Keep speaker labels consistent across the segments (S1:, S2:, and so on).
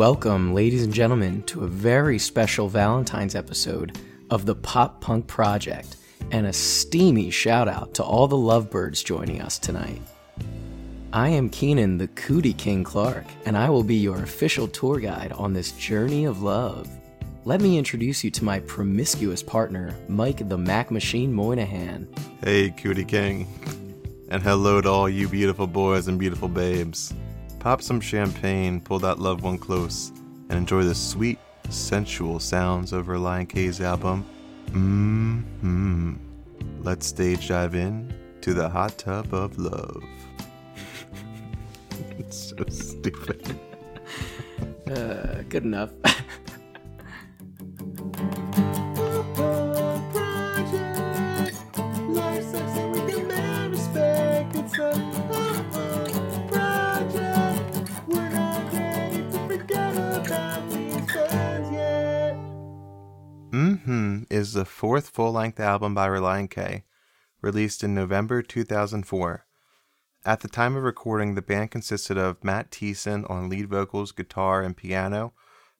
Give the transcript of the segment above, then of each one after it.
S1: welcome, ladies and gentlemen, to a very special Valentine's episode of the Pop Punk Project, and a steamy shout out to all the lovebirds joining us tonight. I am Keenan, the Cootie King Clark, and I will be your official tour guide on this journey of love. Let me introduce you to my promiscuous partner, Mike the Mac Machine Moynihan.
S2: Hey, Cootie King. And hello to all you beautiful boys and beautiful babes. Pop some champagne, pull that loved one close, and enjoy the sweet, sensual sounds of Relient K's album. Mmm. Let's stage dive in to the hot tub of love. it's so stupid.
S1: Uh, good enough.
S2: is the fourth full length album by Relient K, released in November 2004. At the time of recording, the band consisted of Matt Thiessen on lead vocals, guitar, and piano,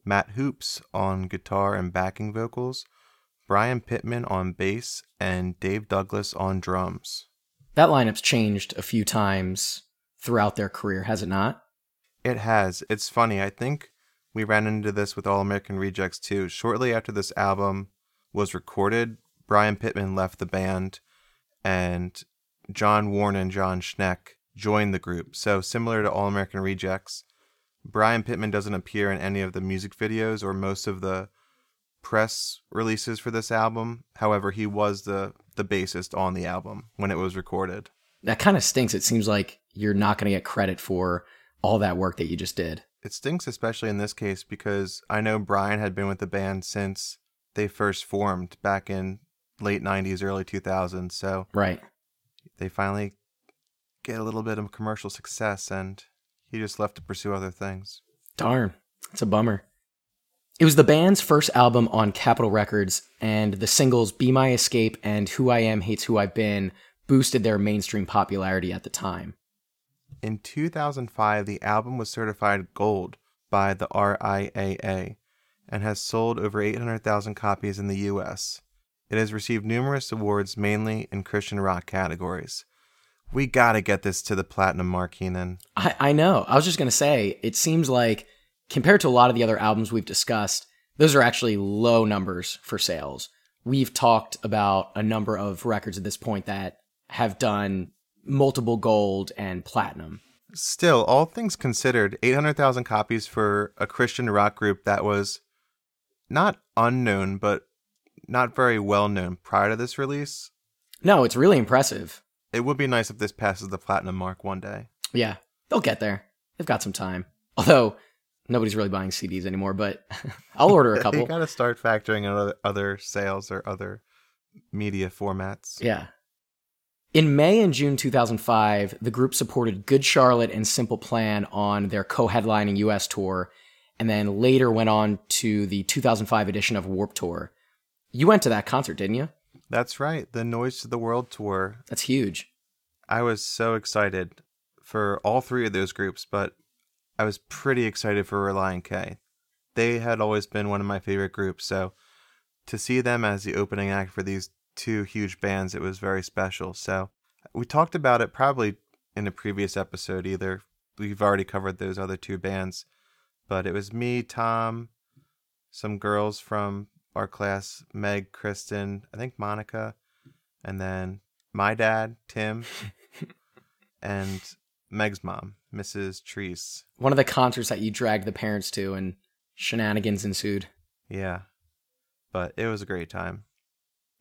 S2: Matt Hoopes on guitar and backing vocals, Brian Pittman on bass, and Dave Douglas on drums.
S1: that lineup's changed a few times throughout their career, has it not?
S2: It has. It's funny. I think we ran into this with All American Rejects too. Shortly after this album was recorded, Brian Pittman left the band and John Warne and Jon Schneck joined the group. So, similar to All American Rejects, Brian Pittman doesn't appear in any of the music videos or most of the press releases for this album. However, he was the, the bassist on the album when it was recorded.
S1: That kind of stinks. It seems like you're not going to get credit for all that work that you just did.
S2: It stinks, especially in this case, because I know Brian had been with the band since they first formed back in late 90s, early 2000s. So
S1: Right.
S2: they finally get a little bit of commercial success, and he just left to pursue other things.
S1: Darn. It's a bummer. It was the band's first album on Capitol Records, and the singles Be My Escape and Who I Am Hates Who I've Been boosted their mainstream popularity at the time.
S2: In 2005, the album was certified gold by the RIAA and has sold over 800,000 copies in the US. It has received numerous awards, mainly in Christian rock categories. We gotta get this to the platinum mark, Keenan.
S1: I, I know. I was just going to say, it seems like compared to a lot of the other albums we've discussed, those are actually low numbers for sales. We've talked about a number of records at this point that have done multiple gold and platinum.
S2: Still, all things considered, 800,000 copies for a Christian rock group that was not unknown, but not very well known prior to this release.
S1: No, it's really impressive.
S2: It would be nice if this passes the platinum mark one day.
S1: Yeah, they'll get there. They've got some time. Although nobody's really buying CDs anymore, but I'll order a
S2: you
S1: couple.
S2: gotta start factoring in other, other sales or other media formats.
S1: Yeah. In May and June 2005, the group supported Good Charlotte and Simple Plan on their co headlining US tour, and then later went on to the 2005 edition of Warped Tour. You went to that concert, didn't you?
S2: That's right, the Noise to the World tour.
S1: That's huge.
S2: I was so excited for all three of those groups, but I was pretty excited for Relient K. They had always been one of my favorite groups, so to see them as the opening act for these two huge bands, it was very special. So we talked about it probably in a previous episode, either we've already covered those other two bands, but it was me, Tom, some girls from our class, Meg, Kristen, I think Monica, and then my dad, Tim, and Meg's mom, Mrs. Treese.
S1: One of the concerts that you dragged the parents to, and shenanigans ensued.
S2: Yeah. But it was a great time.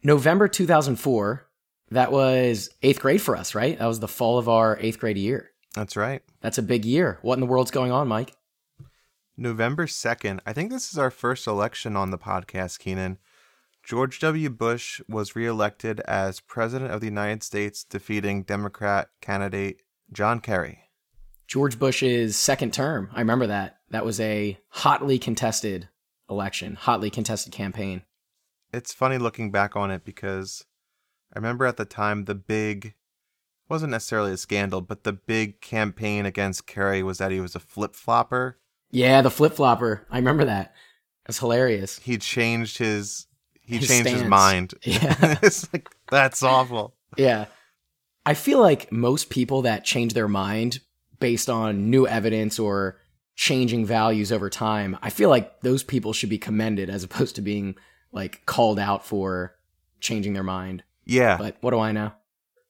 S1: November 2004, that was eighth grade for us, right? That was the fall of our eighth grade year.
S2: That's right.
S1: That's a big year. What in the world's going on, Mike?
S2: November 2nd, I think this is our first election on the podcast, Keenan. George W. Bush was reelected as President of the United States, defeating Democrat candidate John Kerry.
S1: George Bush's second term. I remember that. That was a hotly contested election, hotly contested campaign.
S2: It's funny looking back on it because I remember at the time the big wasn't necessarily a scandal, but the big campaign against Kerry was that he was a flip flopper.
S1: Yeah, the flip flopper. I remember that. That's hilarious.
S2: He changed his he
S1: His
S2: changed his mind.
S1: Yeah.
S2: it's like that's awful.
S1: Yeah. I feel like most people that change their mind based on new evidence or changing values over time, I feel like those people should be commended as opposed to being like called out for changing their mind.
S2: Yeah.
S1: But what do I know?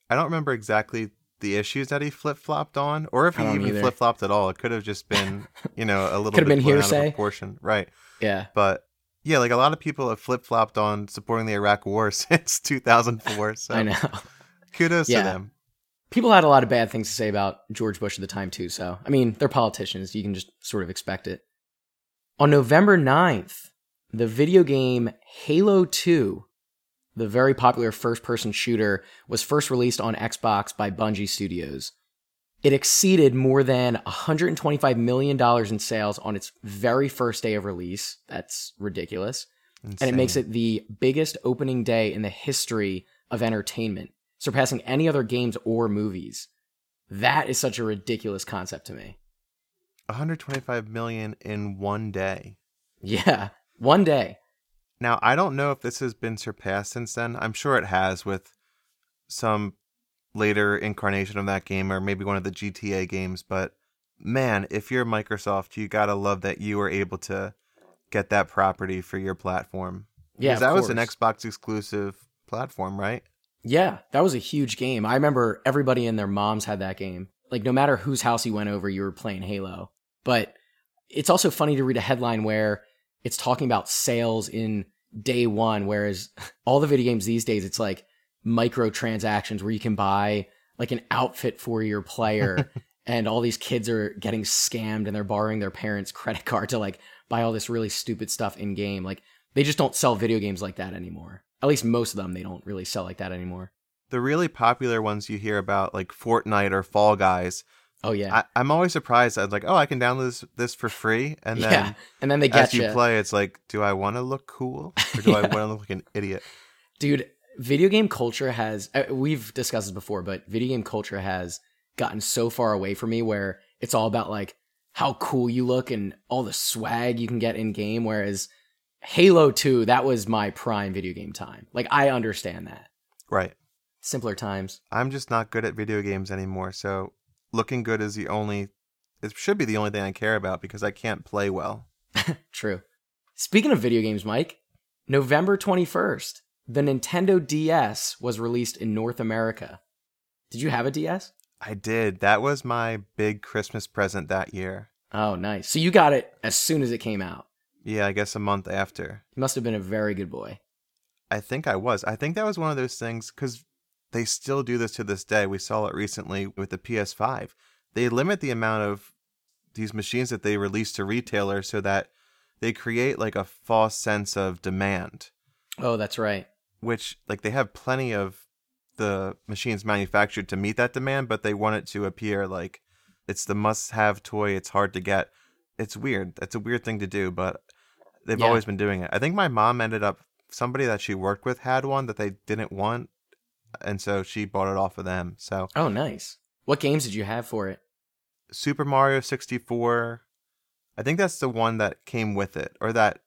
S2: I don't remember exactly the issues that he flip flopped on, or if he even flip flopped at all. It could have just been, you know, a little
S1: Could have
S2: bit
S1: been
S2: out of
S1: hearsay.
S2: proportion, right?
S1: Yeah.
S2: But yeah, like a lot of people have flip flopped on supporting the Iraq War since 2004. So
S1: I know.
S2: kudos
S1: Yeah.
S2: to them.
S1: People had a lot of bad things to say about George Bush at the time, too. So, I mean, they're politicians. You can just sort of expect it. On November 9th, the video game Halo 2, the very popular first person shooter, was first released on Xbox by Bungie Studios. It exceeded more than $125 million in sales on its very first day of release. That's ridiculous. And it makes it the biggest opening day in the history of entertainment, surpassing any other games or movies. That is such a ridiculous concept to me.
S2: 125 million in one day.
S1: Yeah, one day.
S2: Now, I don't know if this has been surpassed since then. I'm sure it has with some later incarnation of that game or maybe one of the GTA games, but man, if you're Microsoft, you got to love that you were able to get that property for your platform.
S1: Yeah, of
S2: that was an. Xbox exclusive platform, right?
S1: Yeah, that was a huge game. I remember everybody and their moms had that game. Like no matter whose house you went over, you were playing Halo. But it's also funny to read a headline where it's talking about sales in day one, whereas all the video games these days, it's like microtransactions where you can buy like an outfit for your player and all these kids are getting scammed and they're borrowing their parents' credit card to like buy all this really stupid stuff in game. Like they just don't sell video games like that anymore. At least most of them, they don't really sell like that anymore.
S2: The really popular ones you hear about, like Fortnite or Fall Guys,
S1: Oh yeah,
S2: I, I'm always surprised. I was like, oh, I can download this, this for free. And then
S1: yeah. And then they get
S2: you As
S1: you,
S2: play, it's like, do I want to look cool or do I want to look like an idiot?
S1: dude. Video game culture has uh, we've discussed this before, but video game culture has gotten so far away from me where it's all about like how cool you look and all the swag you can get in game. Whereas Halo Two, that was my prime video game time. Like I understand that.
S2: Right.
S1: Simpler times.
S2: I'm just not good at video games anymore. So looking good is the only, it should be the only thing I care about because I can't play well.
S1: True. Speaking of video games, Mike, November 21st, the Nintendo DS was released in North America. Did you have a DS?
S2: I did. That was my big Christmas present that year.
S1: Oh, nice. So you got it as soon as it came out.
S2: Yeah, I guess a month after.
S1: You must have been a very good boy.
S2: I think I was. I think that was one of those things because they still do this to this day. We saw it recently with the PS5. They limit the amount of these machines that they release to retailers so that they create like a false sense of demand,
S1: Oh, that's right.
S2: which like they have plenty of the machines manufactured to meet that demand, but they want it to appear like it's the must-have toy. It's hard to get. It's weird. It's a weird thing to do, but they've
S1: Yeah.
S2: always been doing it. I think my mom ended up somebody that she worked with had one that they didn't want, and so she bought it off of them. So
S1: Oh, nice. What games did you have for it?
S2: Super Mario 64, I think that's the one that came with it, or that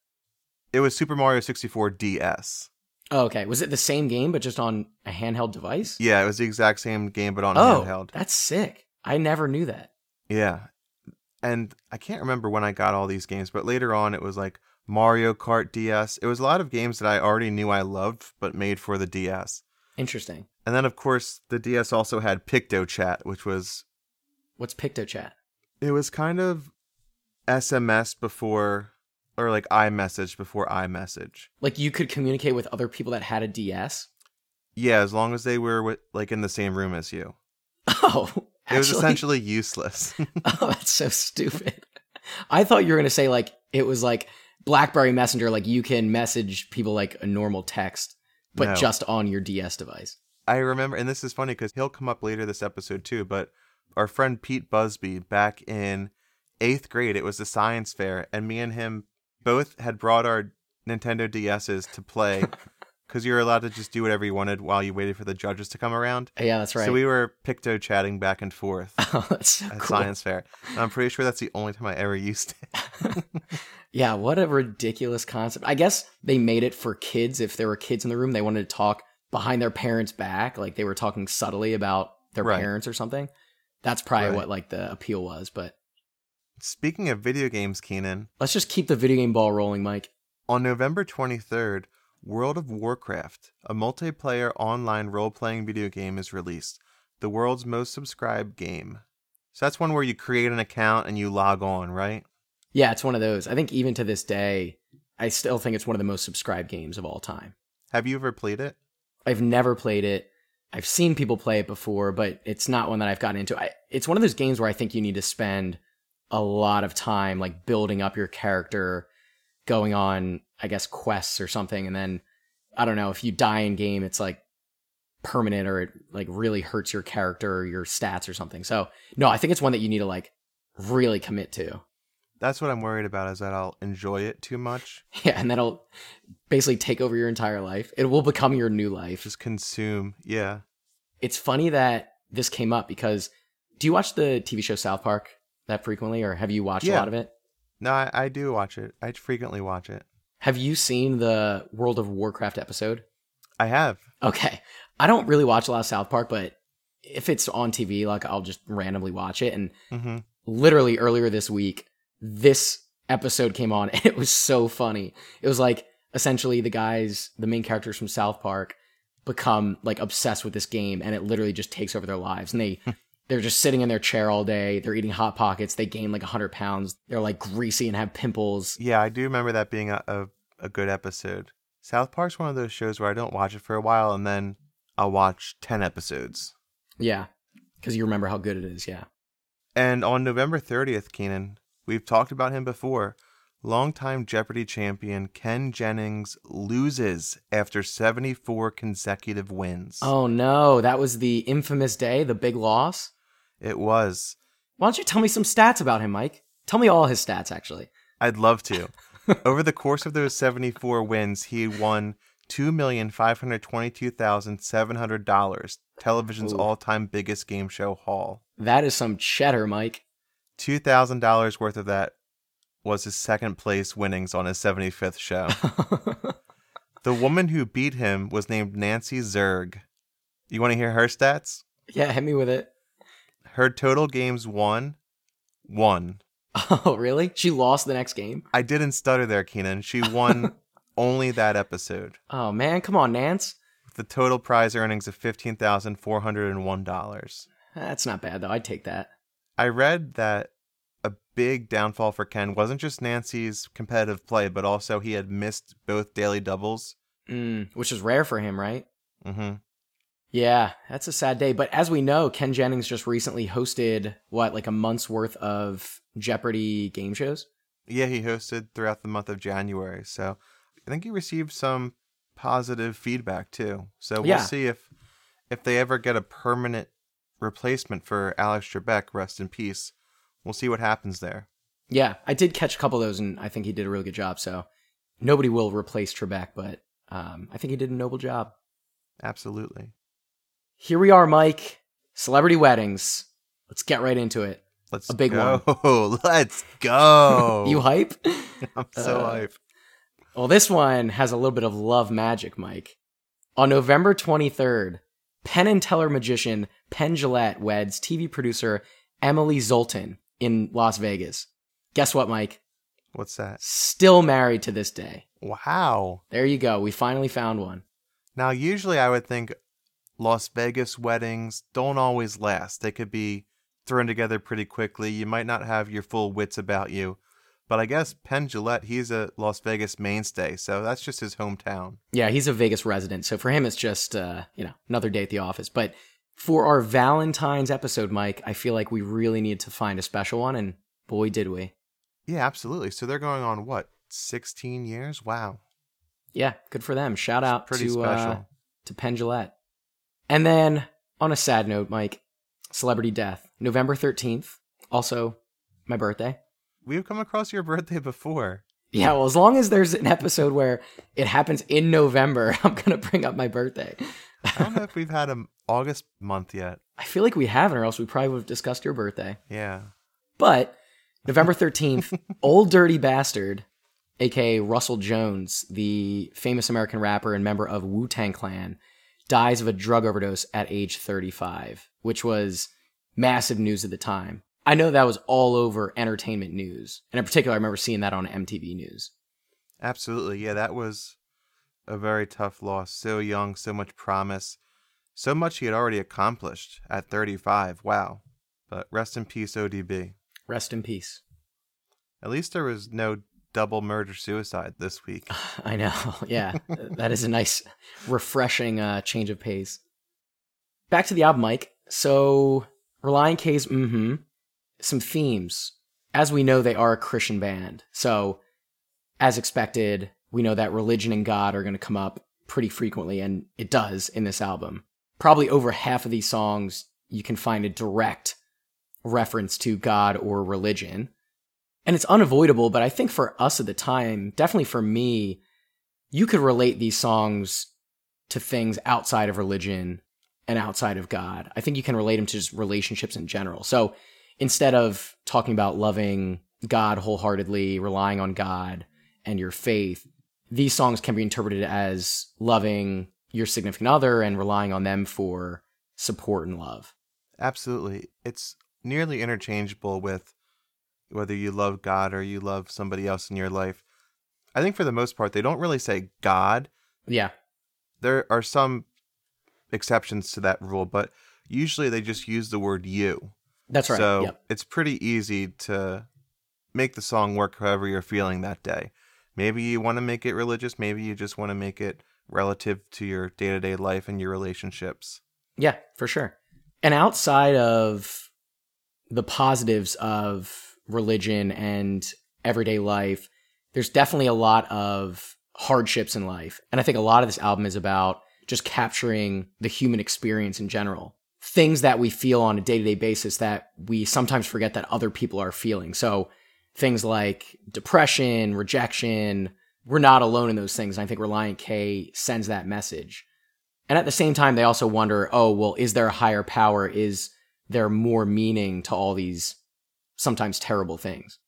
S2: it was Super Mario 64 DS.
S1: Oh, okay. Was it the same game but just on a handheld device?
S2: Yeah, it was the exact same game but on
S1: oh,
S2: handheld.
S1: that's sick. I never knew that.
S2: Yeah. And I can't remember when I got all these games, but later on it was like Mario Kart DS. It was a lot of games that I already knew I loved, but made for the DS.
S1: Interesting.
S2: And then, of course, the DS also had PictoChat, which was
S1: What's PictoChat?
S2: it was kind of SMS before, or like iMessage before iMessage.
S1: Like you could communicate with other people that had a DS?
S2: Yeah, as long as they were with, like in the same room as you.
S1: Oh,
S2: It was essentially useless.
S1: Oh, that's so stupid. I thought you were going to say like it was like BlackBerry Messenger, like you can message people like a normal text, but
S2: No.
S1: just on your DS device.
S2: I remember, and this is funny because he'll come up later this episode too. But our friend Pete Busby, back in eighth grade, it was the science fair, and me and him both had brought our Nintendo DSs to play because you were allowed to just do whatever you wanted while you waited for the judges to come around.
S1: Yeah, that's right.
S2: So we were picto chatting back and forth
S1: oh, that's so
S2: at
S1: cool.
S2: science fair. And I'm pretty sure that's the only time I ever used it.
S1: Yeah, what a ridiculous concept. I guess they made it for kids. If there were kids in the room, they wanted to talk behind their parents' back, like they were talking subtly about their
S2: Right.
S1: parents or something. That's probably
S2: Right.
S1: what like the appeal was. But
S2: Speaking of video games, Keenan,
S1: let's just keep the video game ball rolling, Mike.
S2: on November 23rd, World of Warcraft, a multiplayer online role playing video game, is released. The world's most subscribed game. So that's one where you create an account and you log on, right?
S1: Yeah, it's one of those. I think even to this day, I still think it's one of the most subscribed games of all time.
S2: Have you ever played it?
S1: I've never played it. I've seen people play it before, but it's not one that I've gotten into. I, it's one of those games where I think you need to spend a lot of time like building up your character, going on, I guess, quests or something, and then I don't know if you die in game, it's like permanent or it like really hurts your character or your stats or something. So no, I think it's one that you need to like really commit to.
S2: That's what I'm worried about is that I'll enjoy it too much.
S1: Yeah, and that'll basically take over your entire life. It will become your new life.
S2: Just consume. Yeah.
S1: it's funny that this came up because do you watch the TV show South Park that frequently, or have you watched a lot of it?
S2: No, I, I do watch it. I frequently watch it.
S1: Have you seen the World of Warcraft episode?
S2: I have.
S1: Okay, I don't really watch a lot of South Park, but if it's on TV, like I'll just randomly watch it. And
S2: hmm
S1: literally earlier this week, this episode came on, and it was so funny. It was like essentially the guys, the main characters from South Park, become like obsessed with this game, and it literally just takes over their lives. And they they're just sitting in their chair all day. They're eating hot pockets. They gain like hundred pounds. They're like greasy and have pimples.
S2: Yeah, I do remember that being a, a, a good episode. South Park's one of those shows where I don't watch it for a while and then I'll watch 10 episodes.
S1: Yeah, because you remember how good it is. Yeah.
S2: And on November 30th, Keenan, we've talked about him before. Longtime Jeopardy champion Ken Jennings loses after 74 consecutive wins.
S1: Oh no, that was the infamous day, the big loss.
S2: It was.
S1: Why don't you tell me some stats about him, Mike? Tell me all his stats, actually.
S2: I'd love to. Over the course of those 74 wins, he won $2,522,700, television's all time biggest game show haul.
S1: That is some cheddar, Mike.
S2: $2,000 worth of that was his second place winnings on his 75th show. the woman who beat him was named Nancy Zerg. You want to hear her stats?
S1: yeah, hit me with it.
S2: Her total games won, one.
S1: Oh, really? She lost the next game?
S2: I didn't stutter there, Keenan. She won only that episode.
S1: Oh, man. Come on, Nance.
S2: with the total prize earnings of $15,401.
S1: That's not bad, though. I'd take that.
S2: I read that a big downfall for Ken wasn't just Nancy's competitive play, but also he had missed both daily doubles.
S1: Mm, which is rare for him, right?
S2: hmm
S1: Yeah, that's a sad day. But as we know, Ken Jennings just recently hosted, what, like a month's worth of Jeopardy game shows?
S2: Yeah, he hosted throughout the month of January. So I think he received some positive feedback too. So we'll
S1: Yeah.
S2: see if if they ever get a permanent replacement for Alex Trebek, rest in peace. We'll see what happens there.
S1: Yeah, I did catch a couple of those, and I think he did a really good job. So nobody will replace Trebek, but um, I think he did a noble job.
S2: Absolutely.
S1: Here we are, Mike. Celebrity weddings. Let's get right into it.
S2: Let's
S1: A big
S2: go. Let's go.
S1: You hype?
S2: I'm so
S1: Uh,
S2: hyped.
S1: Well, this one has a little bit of love magic, Mike. On November 23rd, Penn and Teller magician Penn Jillette weds TV producer Emily Zolten in Las Vegas. Guess what, Mike?
S2: What's that?
S1: Still married to this day.
S2: Wow.
S1: There you go. We finally found one.
S2: Now, usually I would think Las Vegas weddings don't always last. They could be thrown together pretty quickly. You might not have your full wits about you. But I guess Penn Jillette, he's a Las Vegas mainstay, so that's just his hometown.
S1: Yeah, he's a Vegas resident, so for him it's just uh, you know another day at the office. But for our Valentine's episode, Mike, I feel like we really need to find a special one, and boy, did we!
S2: Yeah, absolutely. So they're going on what, 16 years? Wow.
S1: Yeah, good for them. Shout out to
S2: special.
S1: uh, to Penn. And then on a sad note, Mike, celebrity death, November thirteenth, also my birthday.
S2: We've come across your birthday before.
S1: Yeah, well, as long as there's an episode where it happens in November, I'm gonna bring up my birthday.
S2: I don't know if we've had an August month yet.
S1: I feel like we haven't, or else we probably would have discussed your birthday.
S2: Yeah.
S1: But November 13th, Ol' Dirty Bastard, aka Russell Jones, the famous American rapper and member of Wu Tang Clan, dies of a drug overdose at age 35, which was massive news at the time. I know that was all over entertainment news. And in particular, I remember seeing that on MTV News.
S2: Absolutely. Yeah, that was a very tough loss. So young, so much promise, so much he had already accomplished at 35. Wow. But rest in peace, ODB.
S1: Rest in peace.
S2: At least there was no double murder suicide this week.
S1: I know. Yeah. that is a nice, refreshing uh, change of pace. Back to the album, Mike. So, Relient K's mm hmm some themes. As we know, they are a Christian band. So, as expected, we know that religion and God are going to come up pretty frequently, and it does in this album. Probably over half of these songs, you can find a direct reference to God or religion. And it's unavoidable, but I think for us at the time, definitely for me, you could relate these songs to things outside of religion and outside of God. I think you can relate them to just relationships in general. So instead of talking about loving God wholeheartedly, relying on God and your faith, these songs can be interpreted as loving your significant other and relying on them for support and love.
S2: Absolutely. It's nearly interchangeable with whether you love God or you love somebody else in your life. I think for the most part, they don't really say God.
S1: Yeah.
S2: There are some exceptions to that rule, but usually they just use the word you.
S1: That's right.
S2: So
S1: yep.
S2: it's pretty easy to make the song work however you're feeling that day. Maybe you want to make it religious, maybe you just want to make it relative to your day to day life and your relationships.
S1: Yeah, for sure. And outside of the positives of religion and everyday life, there's definitely a lot of hardships in life. And I think a lot of this album is about just capturing the human experience in general things that we feel on a day to day basis that we sometimes forget that other people are feeling. So things like depression, rejection, we're not alone in those things. And I think Relient K sends that message. And at the same time, they also wonder, oh, well, is there a higher power? Is there more meaning to all these sometimes terrible things?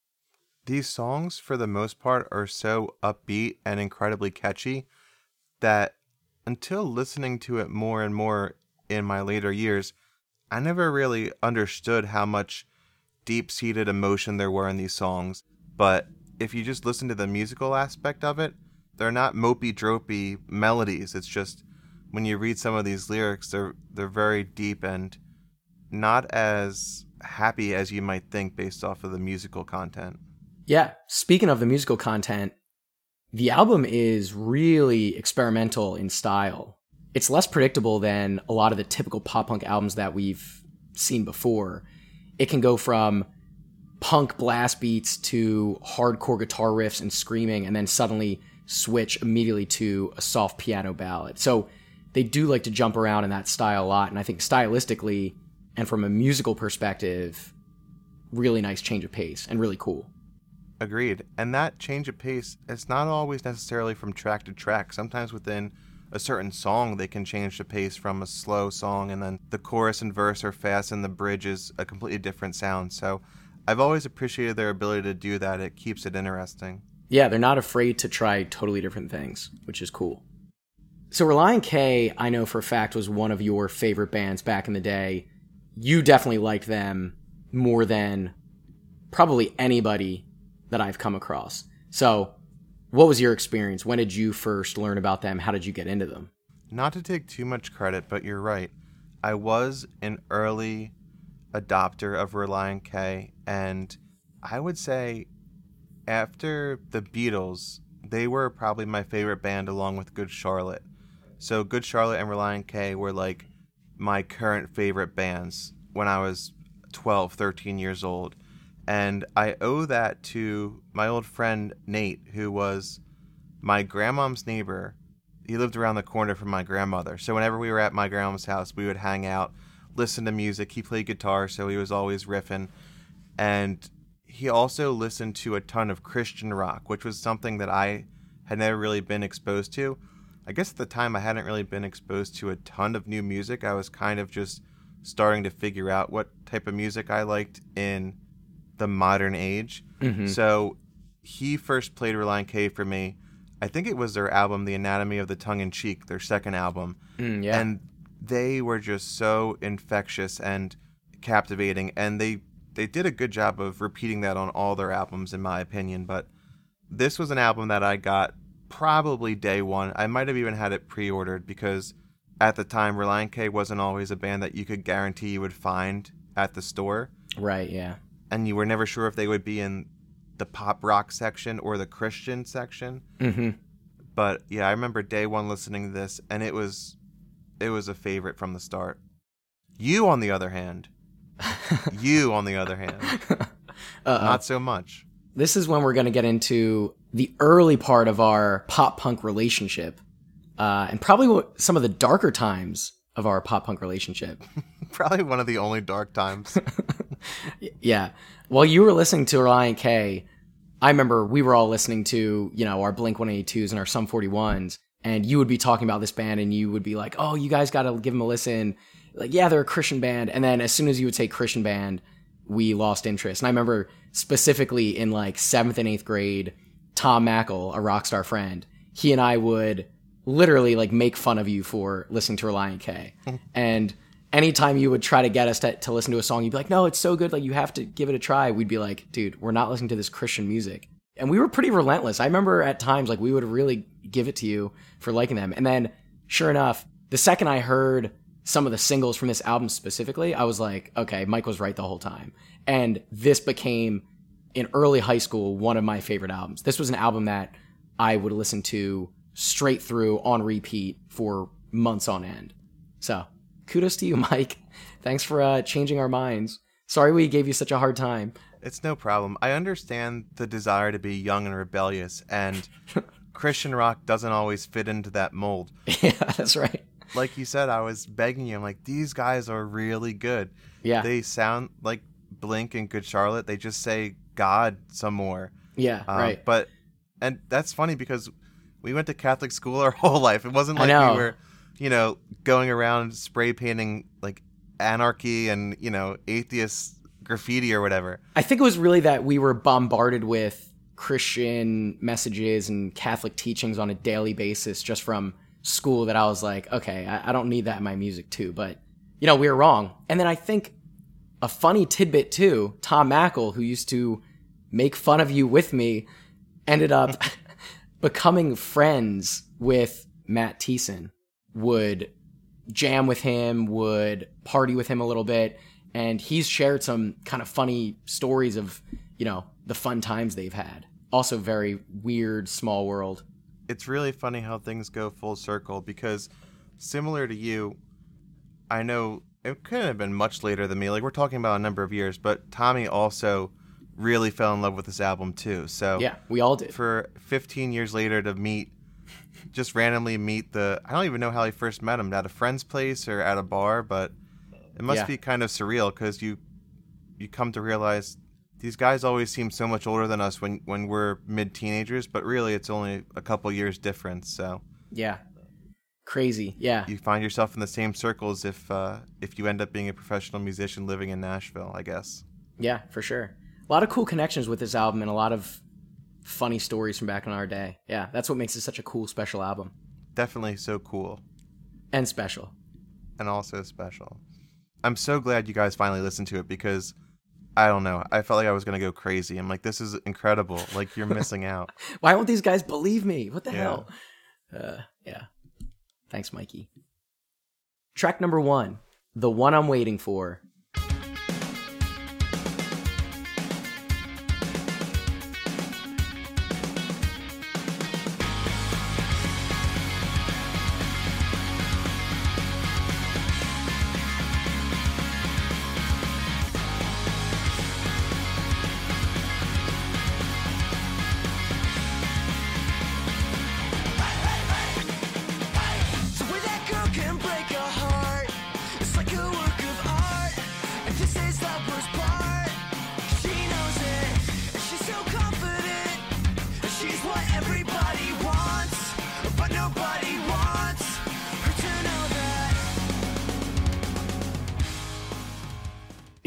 S2: These songs, for the most part, are so upbeat and incredibly catchy that until listening to it more and more in my later years, I never really understood how much deep seated emotion there were in these songs. But if you just listen to the musical aspect of it, they're not mopey dropey melodies. It's just when you read some of these lyrics, they're they're very deep and not as happy as you might think based off of the musical content.
S1: Yeah. Speaking of the musical content, the album is really experimental in style it's less predictable than a lot of the typical pop punk albums that we've seen before. It can go from punk blast beats to hardcore guitar riffs and screaming, and then suddenly switch immediately to a soft piano ballad. So they do like to jump around in that style a lot, and I think stylistically and from a musical perspective, really nice change of pace and really cool.
S2: Agreed. And that change of pace, it's not always necessarily from track to track. Sometimes within a certain song, they can change the pace from a slow song, and then the chorus and verse are fast, and the bridge is a completely different sound. So I've always appreciated their ability to do that. It keeps it interesting.
S1: Yeah, they're not afraid to try totally different things, which is cool. So Relient K, I know for a fact, was one of your favorite bands back in the day. You definitely liked them more than probably anybody that I've come across. So what was your experience? When did you first learn about them? How did you get into them?
S2: Not to take too much credit, but you're right. I was an early adopter of Relient K, and I would say after the Beatles, they were probably my favorite band along with Good Charlotte. So Good Charlotte and Relient K were like my current favorite bands when I was 12, 13 years old. And I owe that to my old friend Nate, who was my grandmom's neighbor. He lived around the corner from my grandmother. So whenever we were at my grandma's house, we would hang out, listen to music. He played guitar, so he was always riffing. And he also listened to a ton of Christian rock, which was something that I had never really been exposed to. I guess at the time I hadn't really been exposed to a ton of new music. I was kind of just starting to figure out what type of music I liked in the modern age.
S1: Mm-hmm.
S2: So he first played Relient K for me. I think it was their album, The Anatomy of the Tongue in Cheek, their second album.
S1: Mm, yeah.
S2: And they were just so infectious and captivating and they they did a good job of repeating that on all their albums in my opinion, but this was an album that I got probably day 1. I might have even had it pre-ordered because at the time Relient K wasn't always a band that you could guarantee you would find at the store
S1: right, yeah.
S2: And you were never sure if they would be in the pop rock section or the Christian section.
S1: Mm-hmm.
S2: But yeah, I remember day one listening to this, and it was it was a favorite from the start. You, on the other hand, you, on the other hand,
S1: Uh-oh.
S2: not so much.
S1: This is when we're going to get into the early part of our pop punk relationship, uh, and probably some of the darker times of our pop punk relationship.
S2: Probably one of the only dark times.
S1: Yeah. While you were listening to Relient K, I remember we were all listening to, you know, our Blink 182s and our Sum 41s, and you would be talking about this band and you would be like, oh, you guys got to give them a listen. Like, yeah, they're a Christian band. And then as soon as you would say Christian band, we lost interest. And I remember specifically in like seventh and eighth grade, Tom Mackle, a rock star friend, he and I would literally like make fun of you for listening to Relient K. and anytime you would try to get us to, to listen to a song, you'd be like, no, it's so good. Like, you have to give it a try. We'd be like, dude, we're not listening to this Christian music. And we were pretty relentless. I remember at times, like, we would really give it to you for liking them. And then, sure enough, the second I heard some of the singles from this album specifically, I was like, okay, Mike was right the whole time. And this became, in early high school, one of my favorite albums. This was an album that I would listen to straight through on repeat for months on end. So, kudos to you, Mike. Thanks for uh, changing our minds. Sorry we gave you such a hard time.
S2: It's no problem. I understand the desire to be young and rebellious, and Christian rock doesn't always fit into that mold.
S1: yeah, that's right.
S2: Like you said, I was begging you. I'm like, these guys are really good.
S1: Yeah.
S2: They sound like Blink and Good Charlotte. They just say God some more.
S1: Yeah,
S2: Um,
S1: right.
S2: But and that's funny because we went to Catholic school our whole life. It wasn't like we were, you know, going around spray painting like anarchy and you know atheist graffiti or whatever.
S1: I think it was really that we were bombarded with Christian messages and Catholic teachings on a daily basis just from school that I was like, okay, I, I don't need that in my music too. But, you know, we were wrong. And then I think a funny tidbit too Tom Mackle, who used to make fun of you with me, ended up becoming friends with Matt Thiessen, would jam with him, would party with him a little bit, and he's shared some kind of funny stories of, you know, the fun times they've had. Also very weird small world.
S2: It's really funny how things go full circle because similar to you, I know it couldn't have been much later than me. Like we're talking about a number of years, but Tommy also really fell in love with this album too. So
S1: Yeah, we all did.
S2: for 15 years later to meet just randomly meet the I don't even know how he first met him at a friend's place or at a bar but it must
S1: Yeah.
S2: be kind of surreal cuz you you come to realize these guys always seem so much older than us when when we're mid teenagers but really it's only a couple years difference so
S1: Yeah. Crazy. Yeah.
S2: you find yourself in the same circles if uh, if you end up being a professional musician living in Nashville I guess
S1: Yeah, for sure. A lot of cool connections with this album and a lot of funny stories from back in our day. Yeah, that's what makes it such a cool special album.
S2: definitely so cool
S1: And special.
S2: and also special. I'm so glad you guys finally listened to it because I don't know. I felt like I was gonna go crazy. I'm like, this is incredible. Like you're missing out.
S1: Why won't these guys believe me? What the
S2: Yeah.
S1: hell? Uh, yeah. Thanks, Mikey. Track number one, the one I'm waiting for.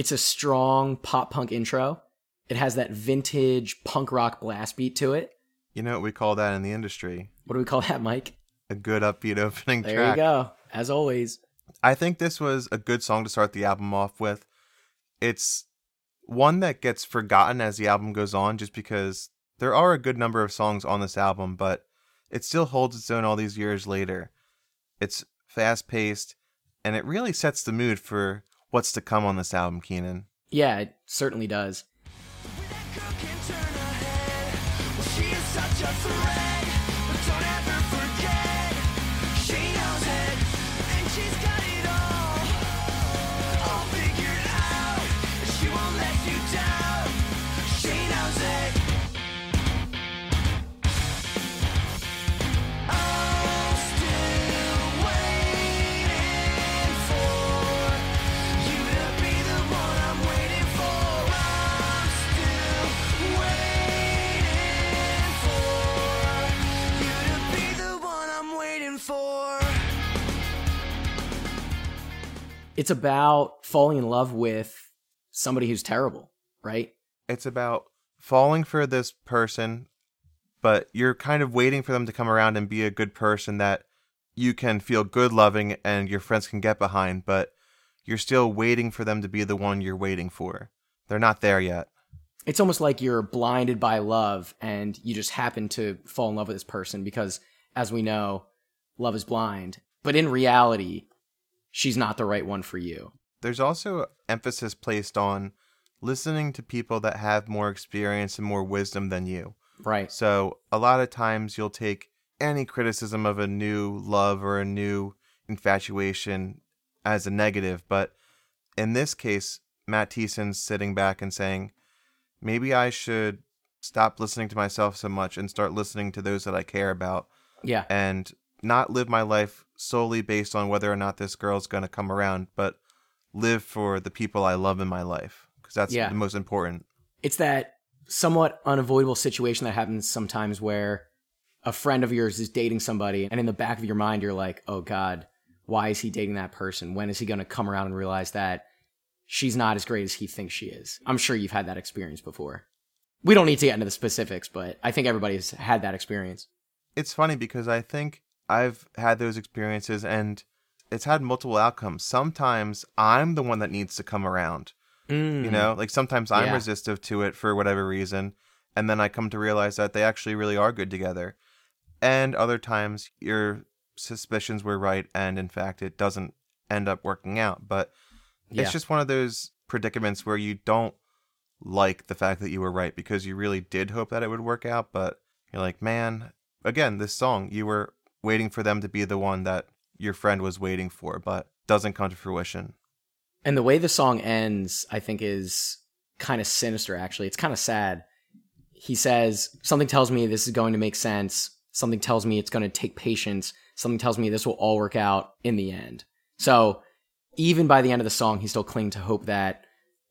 S1: It's a strong pop punk intro. It has that vintage punk rock blast beat to it.
S2: You know what we call that in the industry?
S1: What do we call that, Mike?
S2: A good upbeat opening
S1: There
S2: track.
S1: you go. As always.
S2: I think this was a good song to start the album off with. It's one that gets forgotten as the album goes on just because there are a good number of songs on this album, but it still holds its own all these years later. It's fast paced and it really sets the mood for what's to come on this album, Keenan.
S1: Yeah, it certainly does.
S3: For.
S1: It's about falling in love with somebody who's terrible, right?
S2: It's about falling for this person, but you're kind of waiting for them to come around and be a good person that you can feel good loving and your friends can get behind, but you're still waiting for them to be the one you're waiting for. They're not there yet.
S1: It's almost like you're blinded by love and you just happen to fall in love with this person because, as we know, love is blind. But in reality, she's not the right one for you.
S2: There's also emphasis placed on listening to people that have more experience and more wisdom than you.
S1: Right.
S2: So a lot of times you'll take any criticism of a new love or a new infatuation as a negative, but in this case, Matt Thiessen's sitting back and saying, maybe I should stop listening to myself so much and start listening to those that I care about
S1: Yeah.
S2: and not live my life solely based on whether or not this girl's going to come around, but live for the people I love in my life because that's
S1: Yeah.
S2: the most important.
S1: It's that somewhat unavoidable situation that happens sometimes where a friend of yours is dating somebody, and in the back of your mind, you're like, oh God, why is he dating that person? When is he going to come around and realize that she's not as great as he thinks she is? I'm sure you've had that experience before. We don't need to get into the specifics, but I think everybody's had that experience.
S2: it's funny because I think I've had those experiences and it's had multiple outcomes. Sometimes I'm the one that needs to come around. You mm. know, like sometimes I'm
S1: Yeah.
S2: resistive to it for whatever reason. And then I come to realize that they actually really are good together. And other times your suspicions were right. And in fact, it doesn't end up working out. But
S1: Yeah.
S2: it's just one of those predicaments where you don't like the fact that you were right because you really did hope that it would work out. But you're like, man, again, this song, you were waiting for them to be the one that your friend was waiting for, but doesn't come to fruition.
S1: And the way the song ends, I think, is kind of sinister, actually. It's kind of sad. He says, Something tells me this is going to make sense. Something tells me it's going to take patience. Something tells me this will all work out in the end. So, even by the end of the song, he's still clinging to hope that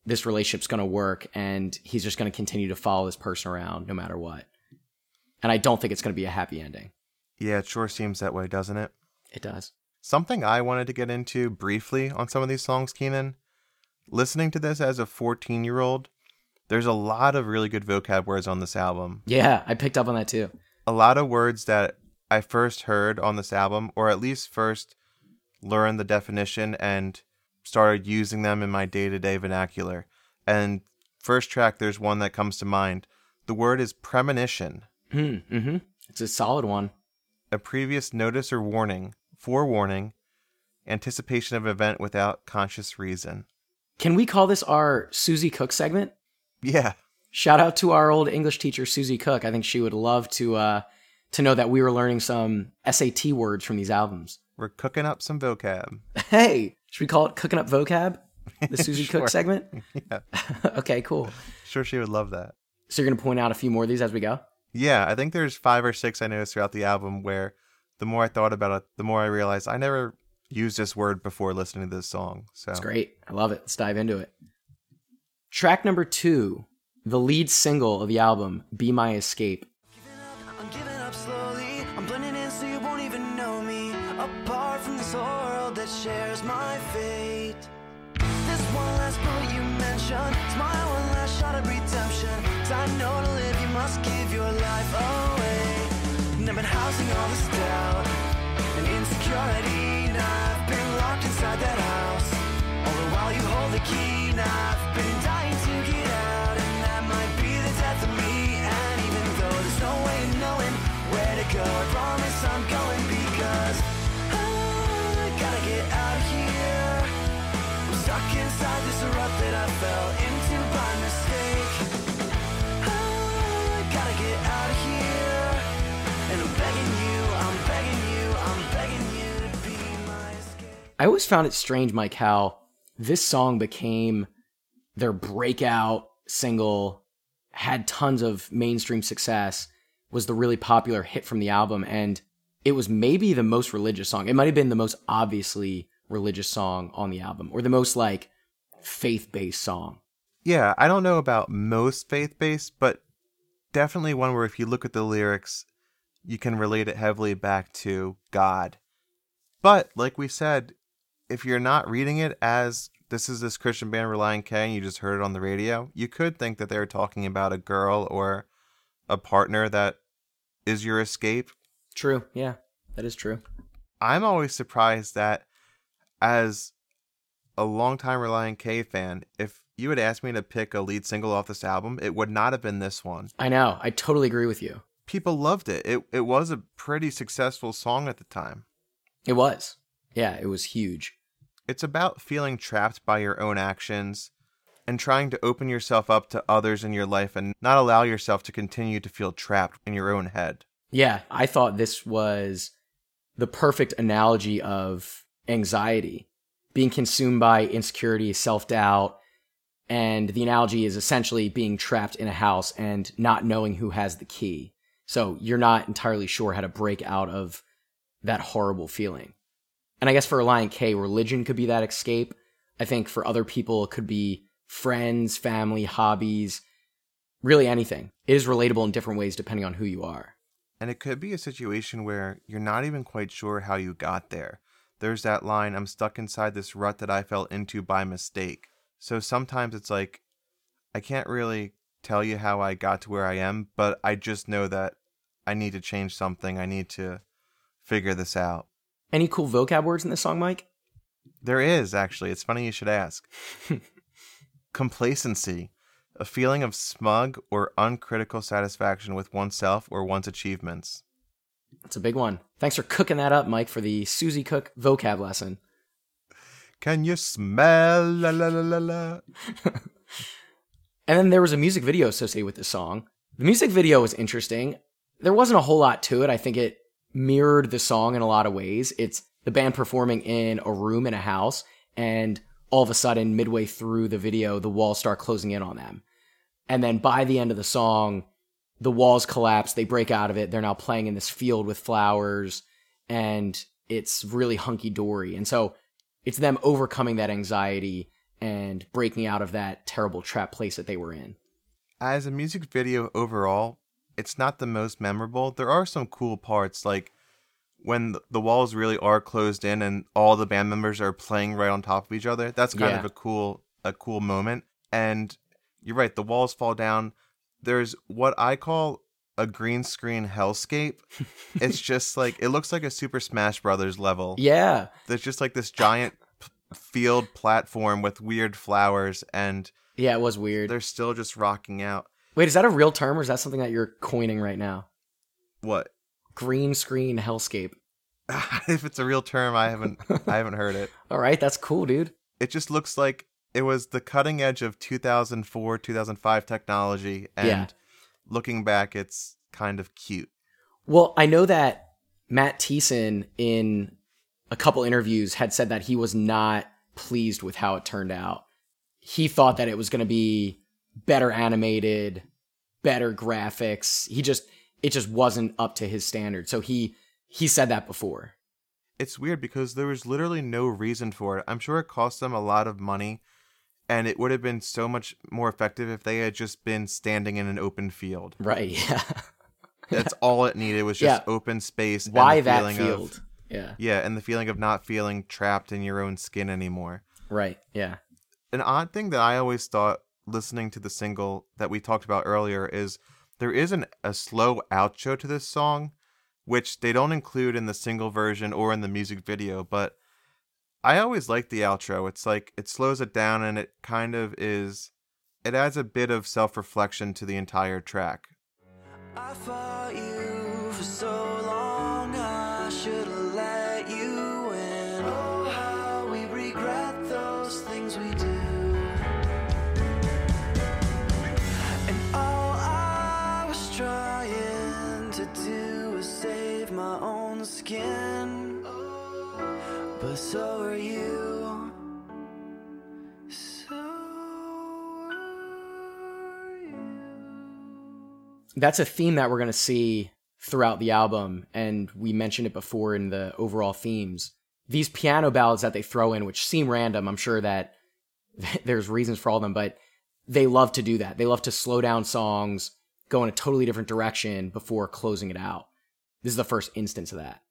S1: this relationship's going to work and he's just going to continue to follow this person around no matter what. And I don't think it's going to be a happy ending.
S2: Yeah, it sure seems that way, doesn't it?
S1: It does.
S2: Something I wanted to get into briefly on some of these songs, Keenan. Listening to this as a 14 year old, there's a lot of really good vocab words on this album.
S1: Yeah, I picked up on that too.
S2: A lot of words that I first heard on this album, or at least first learned the definition and started using them in my day to day vernacular. And first track, there's one that comes to mind. The word is premonition,
S1: Hmm. Mm-hmm. It's a solid one.
S2: A previous notice or warning, forewarning, anticipation of event without conscious reason.
S1: Can we call this our Susie Cook segment?
S2: Yeah,
S1: Shout out to our old English teacher Susie Cook. I think she would love to uh, to know that we were learning some SAT words from these albums.
S2: we're cooking up some vocab.
S1: Hey, should we call it cooking up vocab? The Susie
S2: Sure.
S1: Cook segment.
S2: Yeah,
S1: okay, cool.
S2: sure she would love that.
S1: So you're gonna point out a few more of these as we go.
S2: Yeah, I think there's five or six I noticed throughout the album where the more I thought about it, the more I realized I never used this word before listening to this song. So
S1: It's great. I love it. Let's dive into it. Track number two, the lead single of the album, "Be My Escape."
S3: Now I've been locked inside that house. All the while you hold the key. I
S1: always found it strange, Mike, how this song became their breakout single, had tons of mainstream success, was the really popular hit from the album, and it was maybe the most religious song. It might have been the most obviously religious song on the album, or the most like faith based song.
S2: Yeah, I don't know about most faith based, but definitely one where if you look at the lyrics, you can relate it heavily back to God. But like we said, if you're not reading it as this is this Christian band Relient K and you just heard it on the radio, you could think that they were talking about a girl or a partner that is your escape.
S1: True. Yeah, that is true.
S2: I'm always surprised that as a longtime Relient K fan, if you had asked me to pick a lead single off this album, it would not have been this one.
S1: I know. I totally agree with you.
S2: People loved it. It it was a pretty successful song at the time.
S1: It was. Yeah, it was huge.
S2: It's about feeling trapped by your own actions and trying to open yourself up to others in your life and not allow yourself to continue to feel trapped in your own head.
S1: Yeah, I thought this was the perfect analogy of anxiety, being consumed by insecurity, self doubt. And the analogy is essentially being trapped in a house and not knowing who has the key. So you're not entirely sure how to break out of that horrible feeling. And I guess for Relient K, religion could be that escape. I think for other people, it could be friends, family, hobbies, really anything. It is relatable in different ways depending on who you are.
S2: And it could be a situation where you're not even quite sure how you got there. There's that line, I'm stuck inside this rut that I fell into by mistake. So sometimes it's like, I can't really tell you how I got to where I am, but I just know that I need to change something. I need to figure this out.
S1: Any cool vocab words in this song, Mike?
S2: There is, actually. It's funny you should ask. Complacency, a feeling of smug or uncritical satisfaction with oneself or one's achievements.
S1: That's a big one. Thanks for cooking that up, Mike, for the Susie Cook vocab lesson.
S2: Can you smell la la la la la?
S1: And then there was a music video associated with this song. The music video was interesting. There wasn't a whole lot to it. I think it mirrored the song in a lot of ways. It's the band performing in a room in a house, and all of a sudden, midway through the video, the walls start closing in on them. And then by the end of the song, the walls collapse, they break out of it. They're now playing in this field with flowers, and it's really hunky dory. And so it's them overcoming that anxiety and breaking out of that terrible trap place that they were in.
S2: As a music video overall, it's not the most memorable. There are some cool parts, like when the walls really are closed in and all the band members are playing right on top of each other. That's kind
S1: Yeah.
S2: of a cool, a cool moment. And you're right, the walls fall down. There's what I call a green screen hellscape. it's just like it looks like a Super Smash Brothers level.
S1: Yeah.
S2: There's just like this giant p- field platform with weird flowers, and
S1: Yeah, it was weird.
S2: they're still just rocking out.
S1: Wait, is that a real term or is that something that you're coining right now?
S2: What?
S1: Green screen hellscape.
S2: if it's a real term, I haven't I haven't heard it.
S1: All right, that's cool, dude.
S2: It just looks like it was the cutting edge of 2004, 2005 technology, and
S1: Yeah.
S2: looking back, it's kind of cute.
S1: Well, I know that Matt Thiessen in a couple interviews had said that he was not pleased with how it turned out. He thought that it was going to be better animated, better graphics. He just it just wasn't up to his standard. So he he said that before.
S2: It's weird because there was literally no reason for it. I'm sure it cost them a lot of money, and it would have been so much more effective if they had just been standing in an open field.
S1: Right. Yeah.
S2: That's all it needed was just
S1: Yeah.
S2: open space. and
S1: Why that
S2: feeling of-
S1: field? Yeah.
S2: Yeah, and the feeling of not feeling trapped in your own skin anymore.
S1: Right. Yeah.
S2: An odd thing that I always thought listening to the single that we talked about earlier is there is an, a slow outro to this song, which they don't include in the single version or in the music video, but I always like the outro. It's like it slows it down and it kind of is it adds a bit of self-reflection to the entire track.
S1: That's a theme that we're going to see throughout the album. And we mentioned it before in the overall themes. These piano ballads that they throw in, which seem random, I'm sure that there's reasons for all of them, but they love to do that. They love to slow down songs, go in a totally different direction before closing it out. This is the first instance of that.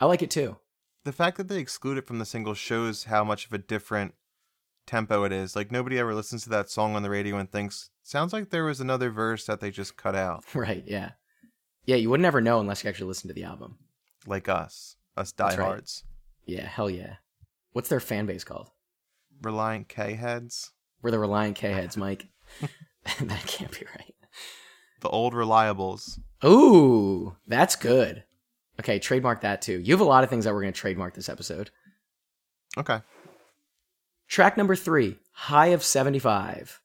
S1: I like it too.
S2: The fact that they exclude it from the single shows how much of a different tempo it is. Like nobody ever listens to that song on the radio and thinks, sounds like there was another verse that they just cut out.
S1: Right, yeah. Yeah, you would never know unless you actually listen to the album.
S2: Like us. Us
S1: That's right.
S2: diehards.
S1: Yeah, hell yeah. What's their fan base called?
S2: Relient K heads.
S1: We're the Relient K heads, Mike. that can't be right.
S2: The old reliables.
S1: Ooh, that's good. Okay, trademark that too. You have a lot of things that we're going to trademark this episode.
S2: Okay.
S1: Track number three, High of 75.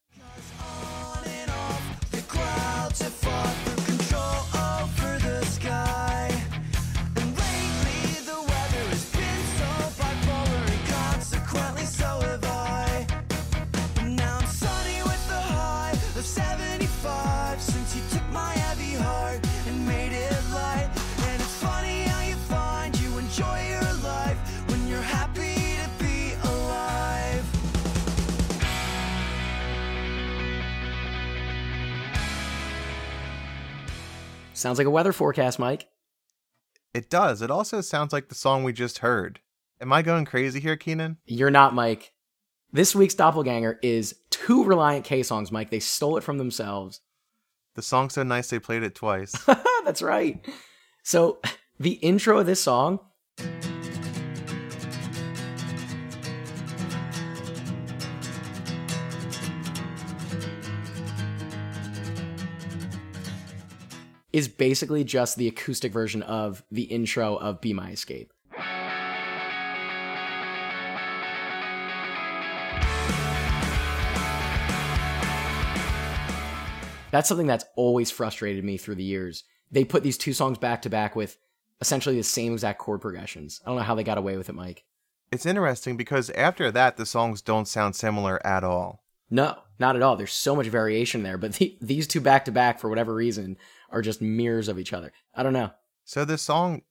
S1: Sounds like a weather forecast, Mike.
S2: It does. It also sounds like the song we just heard. Am I going crazy here, Keenan?
S1: You're not, Mike. This week's Doppelganger is two Relient K songs, Mike. They stole it from themselves.
S2: The song's so nice they played it twice.
S1: That's right. So, the intro of this song is basically just the acoustic version of the intro of Be My Escape. That's something that's always frustrated me through the years. They put these two songs back to back with essentially the same exact chord progressions. I don't know how they got away with it, Mike.
S2: it's interesting because after that, the songs don't sound similar at all.
S1: No, not at all. There's so much variation there, but the, these two back to back, for whatever reason, are just mirrors of each other. I don't know.
S2: So this song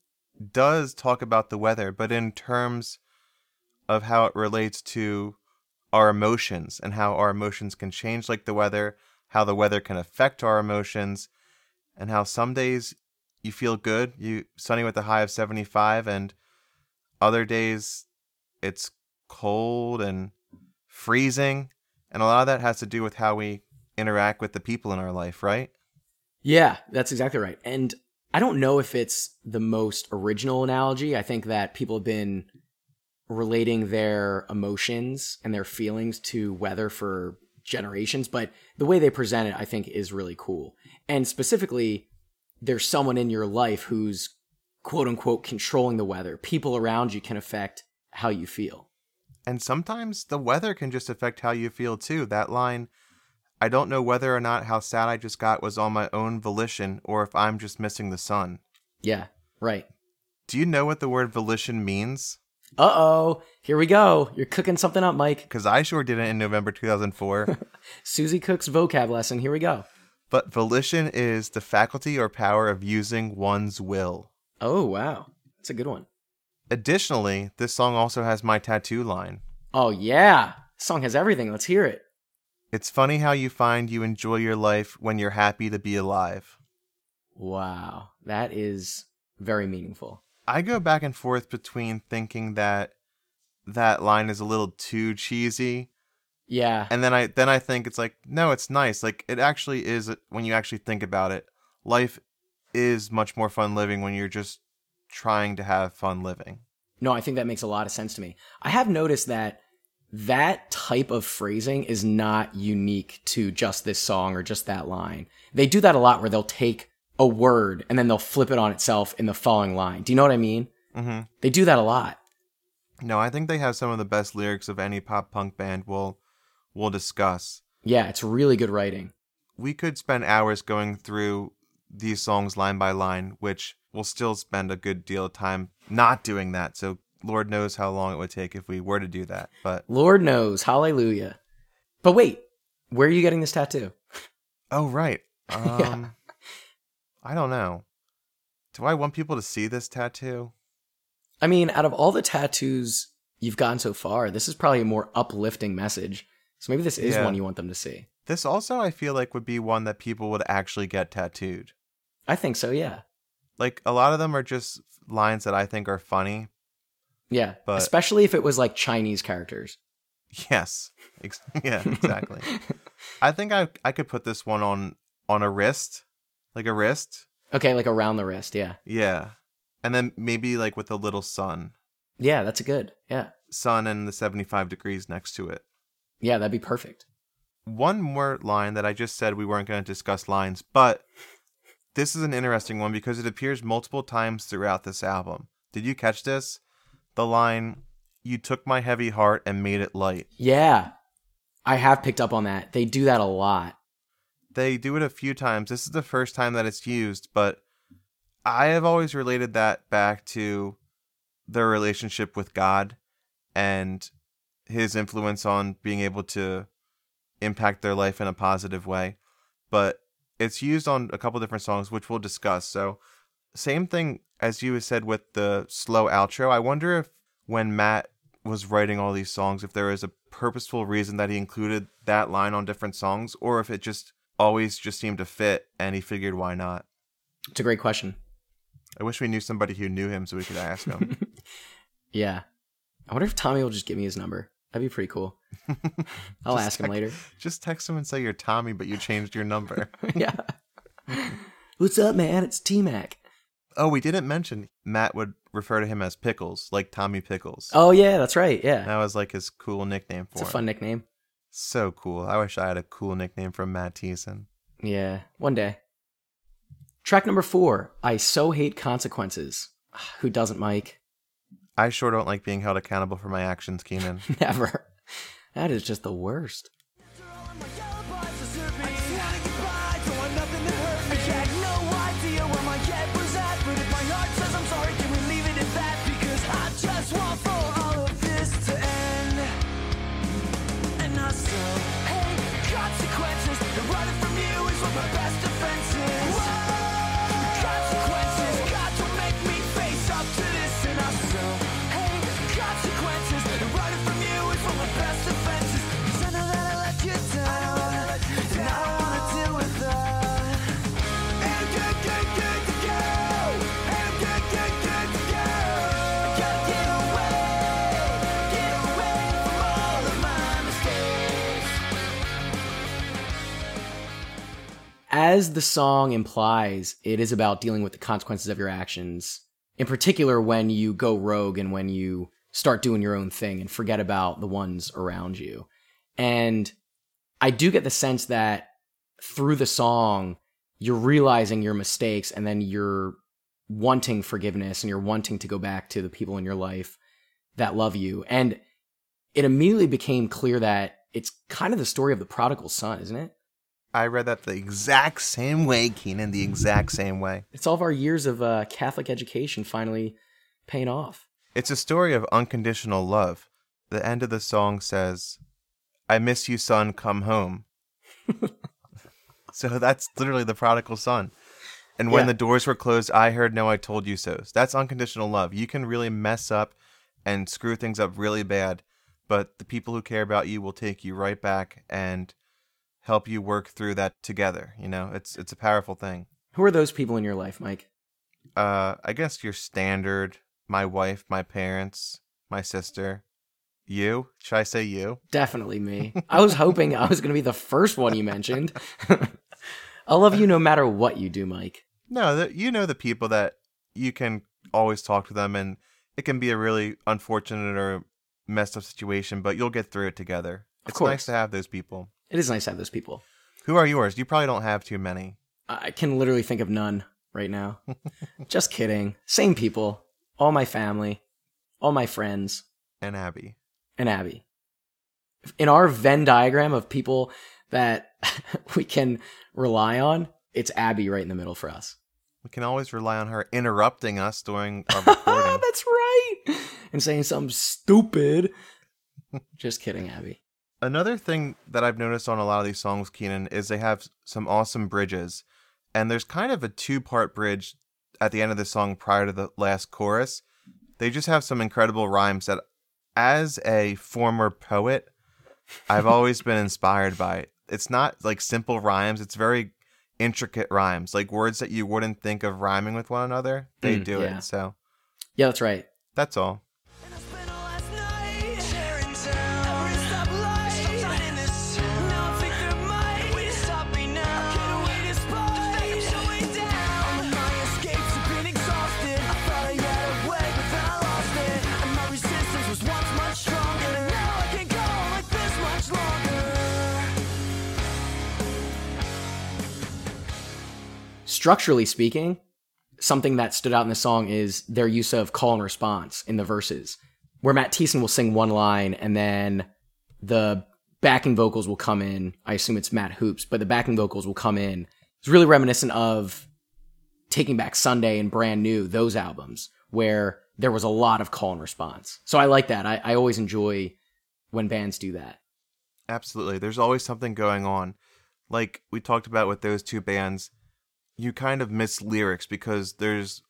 S2: does talk about the weather, but in terms of how it relates to our emotions and how our emotions can change like the weather, how the weather can affect our emotions, and how some days you feel good, you sunny with a high of 75 and other days it's cold and freezing, and a lot of that has to do with how we interact with the people in our life, right?
S1: Yeah, that's exactly right. And I don't know if it's the most original analogy. I think that people have been relating their emotions and their feelings to weather for generations, but the way they present it, I think, is really cool. And specifically, there's someone in your life who's quote unquote controlling the weather. People around you can affect how you feel.
S2: And sometimes the weather can just affect how you feel too. That line, I don't know whether or not how sad I just got was on my own volition or if I'm just missing the sun.
S1: Yeah, right.
S2: Do you know what the word volition means?
S1: Uh oh, here we go. You're cooking something up, Mike.
S2: Because I sure didn't in November 2004.
S1: Susie Cook's vocab lesson. Here we go.
S2: but volition is the faculty or power of using one's will.
S1: Oh, wow. That's a good one.
S2: Additionally, this song also has my tattoo line.
S1: Oh, yeah. This song has everything. Let's hear it.
S2: It's funny how you find you enjoy your life when you're happy to be alive.
S1: Wow. That is very meaningful.
S2: I go back and forth between thinking that that line is a little too cheesy
S1: Yeah.
S2: and then I then I think it's like no, it's nice. Like it actually is when you actually think about it. Life is much more fun living when you're just trying to have fun living.
S1: No, I think that makes a lot of sense to me. I have noticed that that type of phrasing is not unique to just this song or just that line. They do that a lot where they'll take a word and then they'll flip it on itself in the following line. Do you know what I mean?
S2: hmm
S1: They do that a lot.
S2: No, I think they have some of the best lyrics of any pop punk band we'll we'll discuss.
S1: Yeah, it's really good writing.
S2: We could spend hours going through these songs line by line, which we'll still spend a good deal of time not doing that. So Lord knows how long it would take if we were to do that. But
S1: Lord knows, hallelujah. But wait, where are you getting this tattoo?
S2: oh right. Um
S1: Yeah.
S2: I don't know. Do I want people to see this tattoo?
S1: I mean, out of all the tattoos you've gotten so far, this is probably a more uplifting message. So maybe this is
S2: Yeah.
S1: one you want them to see.
S2: This also I feel like would be one that people would actually get tattooed.
S1: I think so, yeah.
S2: Like a lot of them are just lines that I think are funny.
S1: Yeah.
S2: But-
S1: Especially if it was like Chinese characters.
S2: Yes. Ex- yeah, exactly. I think I I could put this one on on a wrist, like a wrist.
S1: Okay, like around the wrist, yeah.
S2: Yeah. And then maybe like with a little sun.
S1: Yeah, that's a good. Yeah.
S2: Sun and the 75 degrees next to it.
S1: Yeah, that'd be perfect.
S2: One more line that I just said we weren't going to discuss lines, but this is an interesting one because it appears multiple times throughout this album. Did you catch this? The line, You took my heavy heart and made it light.
S1: Yeah. I have picked up on that. They do that a lot.
S2: They do it a few times. This is the first time that it's used, but I have always related that back to their relationship with God and his influence on being able to impact their life in a positive way. But it's used on a couple different songs, which we'll discuss. So, same thing as you said with the slow outro. I wonder if when Matt was writing all these songs, if there was a purposeful reason that he included that line on different songs, or if it just always just seemed to fit and he figured why not.
S1: It's a great question.
S2: I wish we knew somebody who knew him so we could ask him.
S1: Yeah. I wonder if Tommy will just give me his number. That'd be pretty cool. I'll ask him
S2: text-
S1: later.
S2: just text him and say you're Tommy, but you changed your number.
S1: yeah. What's up, man? It's T Mac.
S2: Oh, we didn't mention Matt would refer to him as Pickles, like Tommy Pickles.
S1: Oh yeah, that's right. Yeah.
S2: That was like his cool nickname for
S1: It's a
S2: him.
S1: fun nickname.
S2: So cool. I wish I had a cool nickname from Matt Thiessen.
S1: Yeah. One day. Track number four. I so hate consequences. Ah, who doesn't, Mike?
S2: I sure don't like being held accountable for my actions, Keenan.
S1: Never. That is just the worst. As the song implies, it is about dealing with the consequences of your actions. In particular, when you go rogue and when you start doing your own thing and forget about the ones around you. And I do get the sense that through the song, you're realizing your mistakes and then you're wanting forgiveness and you're wanting to go back to the people in your life that love you. And it immediately became clear that it's kind of the story of the prodigal son, isn't it?
S2: I read that the exact same way, Keenan, the exact same way.
S1: It's all of our years of uh, Catholic education finally paying off.
S2: It's a story of unconditional love. The end of the song says, I miss you, son, come home. so that's literally the prodigal son. And when
S1: Yeah.
S2: the doors were closed, I heard, No, I told you so. That's unconditional love. You can really mess up and screw things up really bad, but the people who care about you will take you right back and help you work through that together. You know, it's it's a powerful thing.
S1: Who are those people in your life, Mike?
S2: Uh, I guess your standard. My wife, my parents, my sister. You? Should I say you?
S1: Definitely me. I was hoping I was going to be the first one you mentioned. I love you no matter what you do, Mike.
S2: No, the, you know the people that you can always talk to them, and it can be a really unfortunate or messed up situation, but you'll get through it together.
S1: Of
S2: It's
S1: course.
S2: nice to have those people.
S1: It is nice to have those people.
S2: Who are yours? You probably don't have too many.
S1: I can literally think of none right now. Just kidding. Same people. All my family, all my friends,
S2: And Abby.
S1: and Abby. In our Venn diagram of people that we can rely on, it's Abby right in the middle for us.
S2: We can always rely on her interrupting us during our recording.
S1: That's right. And saying something stupid. Just kidding, Abby.
S2: Another thing that I've noticed on a lot of these songs, Keenan, is they have some awesome bridges. And there's kind of a two part bridge at the end of the song prior to the last chorus. They just have some incredible rhymes that, as a former poet, I've always been inspired by. It's not like simple rhymes, it's very intricate rhymes, like words that you wouldn't think of rhyming with one another. They
S1: Mm,
S2: do
S1: yeah.
S2: it. So
S1: Yeah, that's right.
S2: that's all.
S1: Structurally speaking, something that stood out in the song is their use of call and response in the verses, where Matt Thiessen will sing one line and then the backing vocals will come in. I assume it's Matt Hoopes, but the backing vocals will come in. It's really reminiscent of Taking Back Sunday and Brand New, those albums, where there was a lot of call and response. So I like that. I, I always enjoy when bands do that.
S2: Absolutely. There's always something going on. Like we talked about with those two bands, you kind of miss lyrics because there's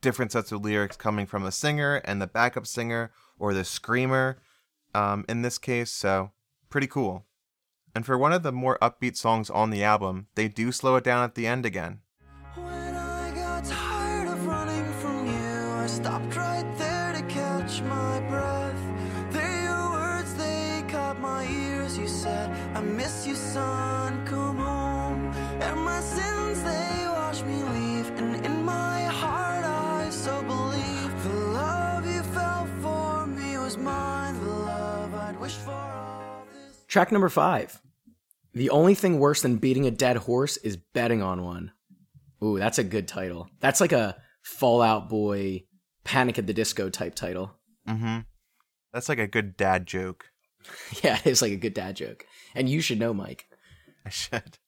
S2: different sets of lyrics coming from the singer and the backup singer or the screamer um, in this case. So, pretty cool. And for one of the more upbeat songs on the album, they do slow it down at the end again.
S3: I got tired of
S1: Track number five. The only thing worse than beating a dead horse is betting on one. Ooh, that's a good title. That's like a Fall Out Boy, Panic at the Disco type title.
S2: Mm-hmm. That's like a good dad joke.
S1: Yeah, it is like a good dad joke. And you should know, Mike.
S2: I should.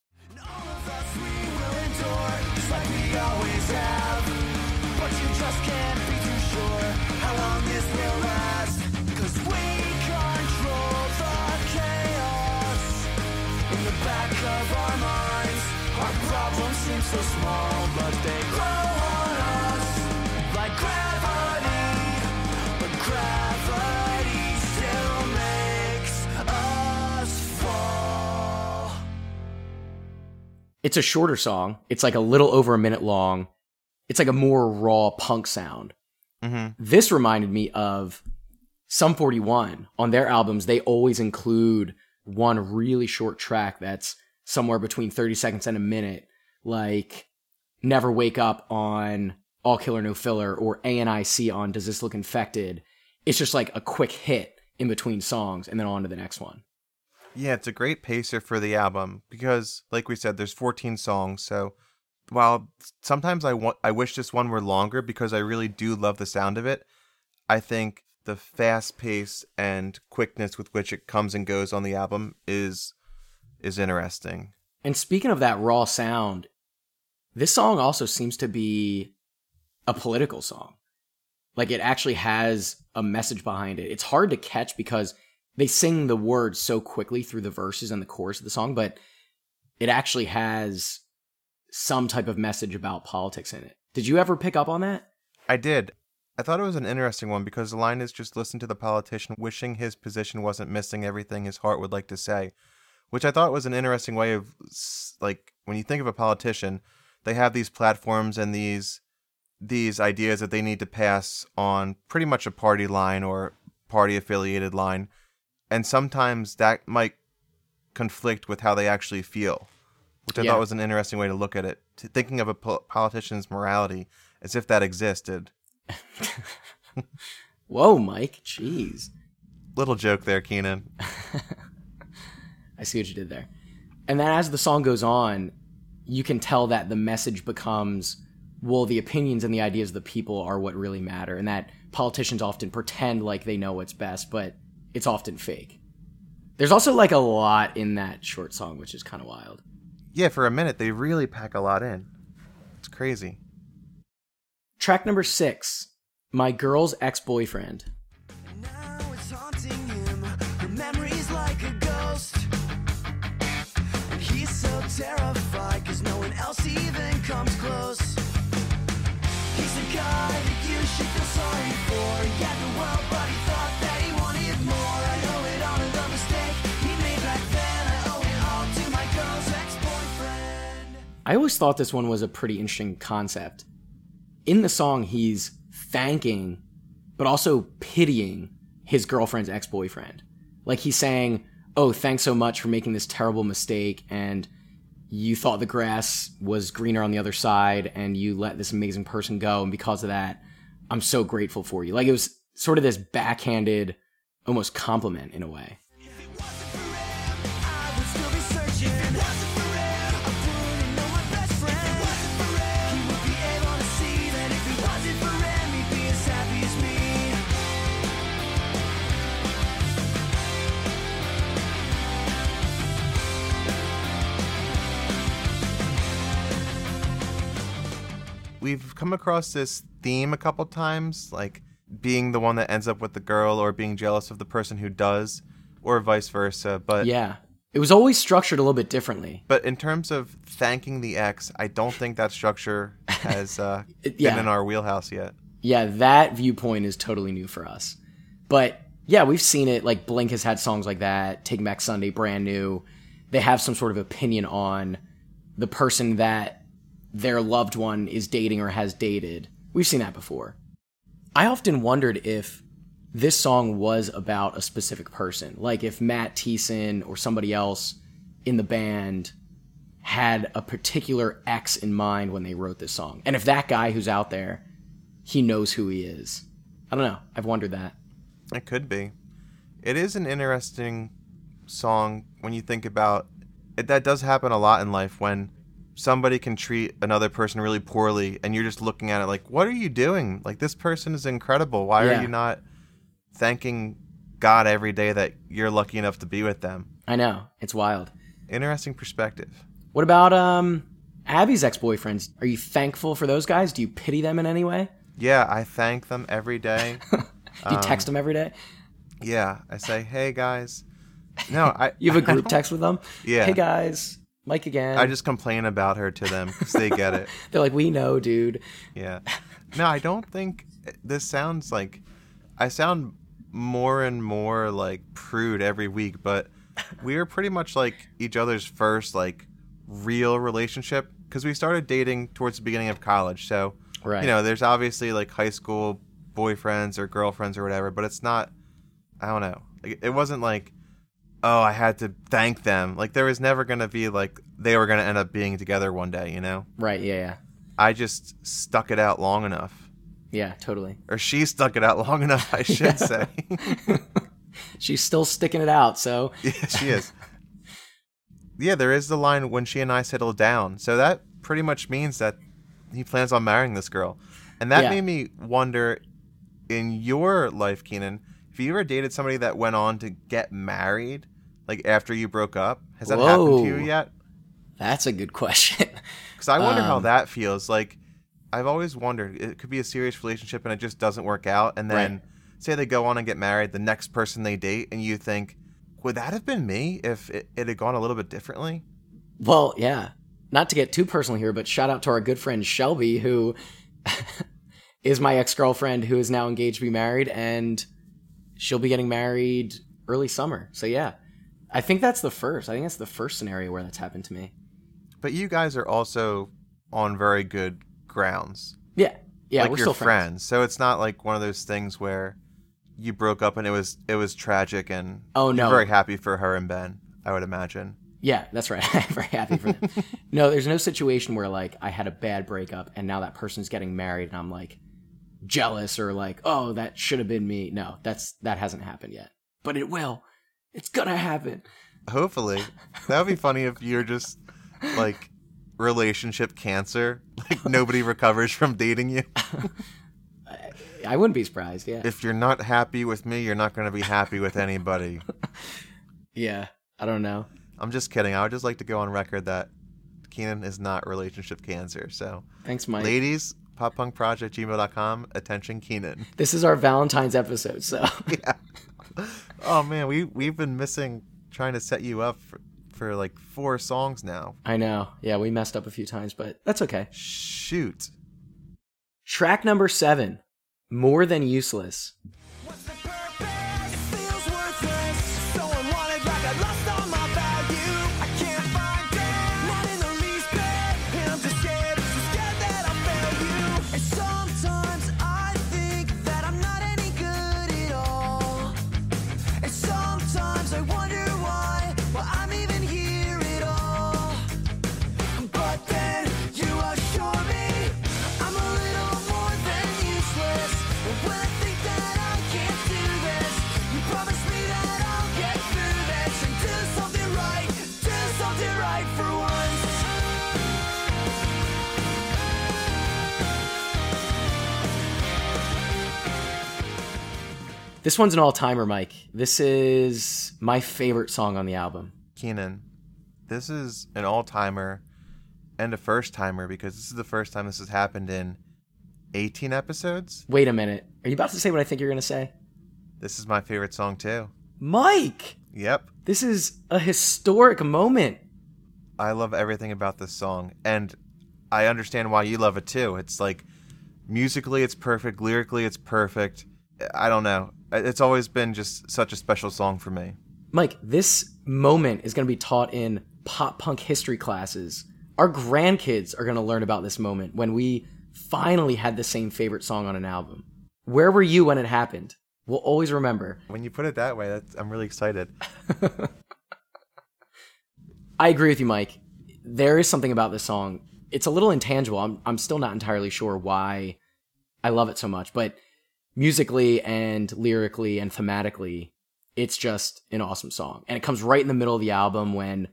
S3: So small, but they grow on us like gravity. But gravity still makes us fall.
S1: It's a shorter song. It's like a little over a minute long. It's like a more raw punk sound.
S2: Mm-hmm.
S1: This reminded me of Sum 41. On their albums, they always include one really short track that's somewhere between 30 seconds and a minute, like Never Wake Up on All Killer No Filler or ANIC on Does This Look Infected. It's just like a quick hit in between songs and then on to the next one.
S2: Yeah, it's a great pacer for the album because, like we said, there's 14 songs. So, while sometimes I want, I wish this one were longer because I really do love the sound of it. I think the fast pace and quickness with which it comes and goes on the album is is interesting.
S1: And speaking of that raw sound, this song also seems to be a political song. Like it actually has a message behind it. It's hard to catch because they sing the words so quickly through the verses and the chorus of the song, but it actually has some type of message about politics in it. Did you ever pick up on that?
S2: I did. I thought it was an interesting one because the line is just listen to the politician wishing his position wasn't missing everything his heart would like to say, which I thought was an interesting way of like when you think of a politician, they have these platforms and these these ideas that they need to pass on pretty much a party line or party affiliated line. And sometimes that might conflict with how they actually feel, which I
S1: Yeah.
S2: thought was an interesting way to look at it. Thinking of a po- politician's morality as if that existed.
S1: Whoa, Mike. Jeez.
S2: Little joke there, Keenan.
S1: I see what you did there. And then as the song goes on, you can tell that the message becomes well, the opinions and the ideas of the people are what really matter, and that politicians often pretend like they know what's best, but it's often fake. There's also like a lot in that short song, which is kind of wild.
S2: Yeah, for a minute, they really pack a lot in. It's crazy.
S1: Track number six
S3: My Girl's Ex
S1: I always thought this one was a pretty interesting concept. In the song, he's thanking, but also pitying his girlfriend's ex boyfriend. Like he's saying, Oh, thanks so much for making this terrible mistake, and you thought the grass was greener on the other side, and you let this amazing person go, and because of that, I'm so grateful for you. Like it was sort of this backhanded, almost compliment in a way.
S2: We've come across this theme a couple times, like being the one that ends up with the girl or being jealous of the person who does, or vice versa. But
S1: Yeah. It was always structured a little bit differently.
S2: but in terms of thanking the ex, I don't think that structure has uh,
S1: It-
S2: been
S1: yeah.
S2: in our wheelhouse yet.
S1: yeah, that viewpoint is totally new for us. But yeah, we've seen it. Like Blink has had songs like that. Take Back Sunday, brand new. They have some sort of opinion on the person that their loved one is dating or has dated. We've seen that before. I often wondered if this song was about a specific person. Like if Matt Thiessen or somebody else in the band had a particular ex in mind when they wrote this song. And if that guy who's out there he knows who he is. I don't know. I've wondered that.
S2: It could be. It is an interesting song when you think about it. That does happen a lot in life when somebody can treat another person really poorly, and you're just looking at it like, "What are you doing? Like this person is incredible. Why
S1: Yeah.
S2: are you not thanking God every day that you're lucky enough to be with them?"
S1: I know. It's wild.
S2: Interesting perspective.
S1: What about um Abby's ex-boyfriends? Are you thankful for those guys? Do you pity them in any way?
S2: Yeah, I thank them every day.
S1: Do
S2: Um,
S1: you text them every day?
S2: yeah, I say, "Hey guys." No, I
S1: You have a group text with them?
S2: Yeah.
S1: Hey guys, Mike again.
S2: I just complain about her to them because they get it.
S1: They're like, we know, dude.
S2: Yeah. No, I don't think eh, this sounds like I sound more and more like prude every week, but we are pretty much like each other's first like real relationship because we started dating towards the beginning of college. So,
S1: Right.
S2: you know, there's obviously like high school boyfriends or girlfriends or whatever, but it's not I don't know. Like, it wasn't like oh, I had to thank them. Like there was never going to be like they were going to end up being together one day, you know?
S1: Right, yeah, yeah.
S2: I just stuck it out long enough.
S1: Yeah, totally.
S2: Or she stuck it out long enough, I should say.
S1: She's still sticking it out, so
S2: yeah, she is. Yeah, there is the line when she and I settle down. So that pretty much means that he plans on marrying this girl. And that
S1: Yeah.
S2: made me wonder in your life, Keenan, if you ever dated somebody that went on to get married, like after you broke up, has that happened to you yet?
S1: that's a good question.
S2: Because I wonder how
S1: Um,
S2: that feels. Like, I've always wondered, it could be a serious relationship and it just doesn't work out. And then,
S1: Right.
S2: say they go on and get married, the next person they date, and you think, would that have been me if it, it had gone a little bit differently?
S1: Well, yeah. Not to get too personal here, but shout out to our good friend Shelby, who is my ex girlfriend who is now engaged to be married, and she'll be getting married early summer. So, yeah. I think that's the first. I think that's the first scenario where that's happened to me.
S2: But you guys are also on very good grounds.
S1: Yeah. Yeah,
S2: like
S1: we're still friends.
S2: So it's not like one of those things where you broke up and it was it was tragic and
S1: Oh,
S2: you're
S1: no.
S2: very happy for her and Ben. I would imagine.
S1: Yeah, that's right. I'm very happy for them. no, there's no situation where like I had a bad breakup and now that person's getting married and I'm like jealous or like, oh, that should have been me. No, that's that hasn't happened yet. But it will. It's gonna happen.
S2: Hopefully, that would be funny if you're just like relationship cancer. Like nobody recovers from dating you.
S1: I wouldn't be surprised. Yeah.
S2: If you're not happy with me, you're not going to be happy with anybody.
S1: Yeah. I don't know.
S2: I'm just kidding. I would just like to go on record that Keenan is not relationship cancer. So,
S1: Thanks, Mike.
S2: ladies, poppunkproject@gmail.com. Attention, Keenan.
S1: This is our Valentine's episode, so
S2: yeah. Oh man, we we've been missing trying to set you up for, for like four songs now.
S1: I know. Yeah, we messed up a few times, but that's okay.
S2: Shoot.
S1: Track number seven, More Than Useless.
S3: This
S1: one's an all timer, Mike. This is my favorite song on the album.
S2: Keenan, this is an all timer and a first timer because this is the first time this has happened in 18 episodes.
S1: Wait a minute. Are you about to say what I think you're going to say?
S2: This is my favorite song too.
S1: Mike!
S2: Yep.
S1: This is a historic moment.
S2: I love everything about this song and I understand why you love it too. It's like musically it's perfect, lyrically it's perfect. I don't know. Uh, it's always been just such a special song for me.
S1: Mike, this moment is going to be taught in pop punk history classes. Our grandkids are going to learn about this moment when we finally had the same favorite song on an album. Where were you when it happened? We'll always remember.
S2: When you put it that way, that's, I'm really excited.
S1: I agree with you, Mike. There is something about this song. It's a little intangible. I'm I'm still not entirely sure why I love it so much, but musically and lyrically and thematically, it's just an awesome song. And it comes right in the middle of the album when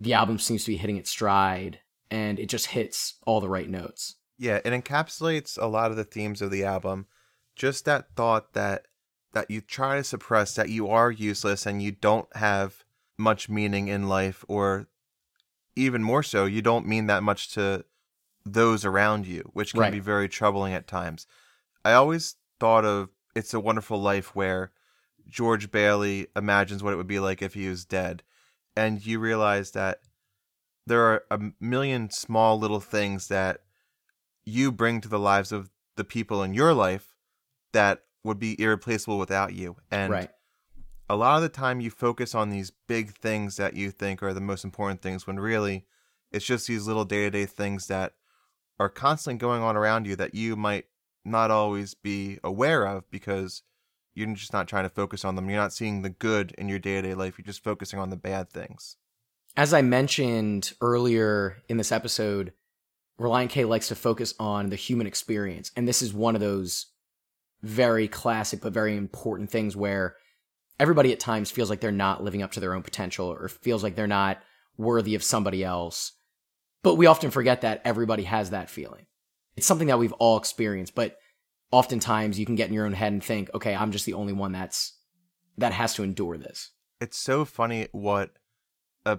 S1: the album seems to be hitting its stride and it just hits all the right notes.
S2: Yeah, it encapsulates a lot of the themes of the album. Just that thought that that you try to suppress that you are useless and you don't have much meaning in life or even more so, you don't mean that much to those around you, which can
S1: Right.
S2: be very troubling at times. I always thought of It's a Wonderful Life where George Bailey imagines what it would be like if he was dead. And you realize that there are a million small little things that you bring to the lives of the people in your life that would be irreplaceable without you. And
S1: right.
S2: a lot of the time you focus on these big things that you think are the most important things when really it's just these little day-to-day things that are constantly going on around you that you might not always be aware of because you're just not trying to focus on them. You're not seeing the good in your day-to-day life. You're just focusing on the bad things.
S1: As I mentioned earlier in this episode, Relient K likes to focus on the human experience. And this is one of those very classic but very important things where everybody at times feels like they're not living up to their own potential or feels like they're not worthy of somebody else. But we often forget that everybody has that feeling. It's something that we've all experienced, but oftentimes you can get in your own head and think, okay, I'm just the only one that's that has to endure this.
S2: It's so funny what a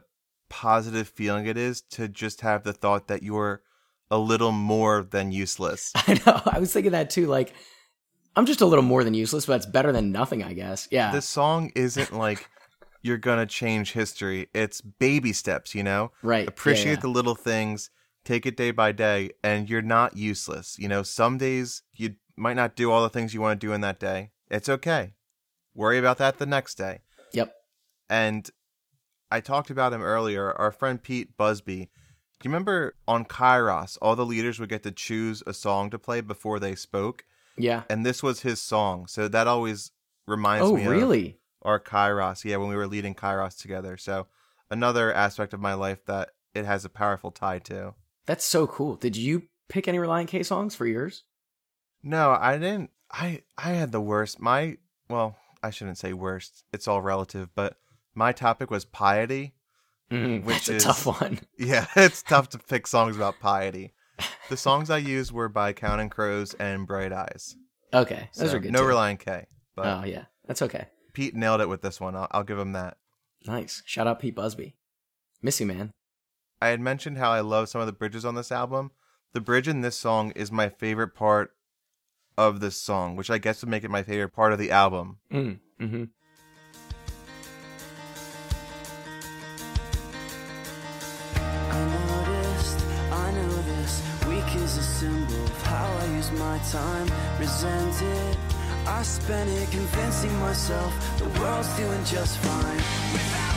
S2: positive feeling it is to just have the thought that you're a little more than useless.
S1: I know. I was thinking that too. Like, I'm just a little more than useless, but it's better than nothing, I guess. Yeah.
S2: this song isn't like you're gonna change history. It's baby steps, you know?
S1: right.
S2: Appreciate
S1: yeah, yeah.
S2: the little things, take it day by day, and you're not useless. You know, some days you might not do all the things you want to do in that day. It's okay. Worry about that the next day.
S1: Yep.
S2: And I talked about him earlier. Our friend Pete Busby, Do you remember on Kairos, all the leaders would get to choose a song to play before they spoke?
S1: Yeah.
S2: And this was his song. So that always reminds
S1: Oh,
S2: me of
S1: really?
S2: our Kairos. Yeah, when we were leading Kairos together. So another aspect of my life that it has a powerful tie to.
S1: That's so cool. Did you pick any Relient K songs for yours?
S2: No, I didn't. I I had the worst. My well, I shouldn't say worst. It's all relative, but my topic was piety.
S1: Mm,
S2: Which
S1: that's a
S2: is-
S1: tough one.
S2: Yeah, it's tough to pick songs about piety. The songs I used were by Counting Crows and Bright Eyes.
S1: Okay, those
S2: So,
S1: are good.
S2: No
S1: too.
S2: Relient K, but
S1: Oh yeah, that's okay.
S2: Pete nailed it with this one. I'll, I'll give him that.
S1: Nice. Shout out Pete Busby. Miss you, man.
S2: I had mentioned how I love some of the bridges on this album. The bridge in this song is my favorite part of this song, which I guess would make it my favorite part of the album.
S1: Mm, mm-hmm.
S3: I noticed, I know this week is a symbol of how I use my time. Resented, I spent it convincing myself the world's doing just fine. Without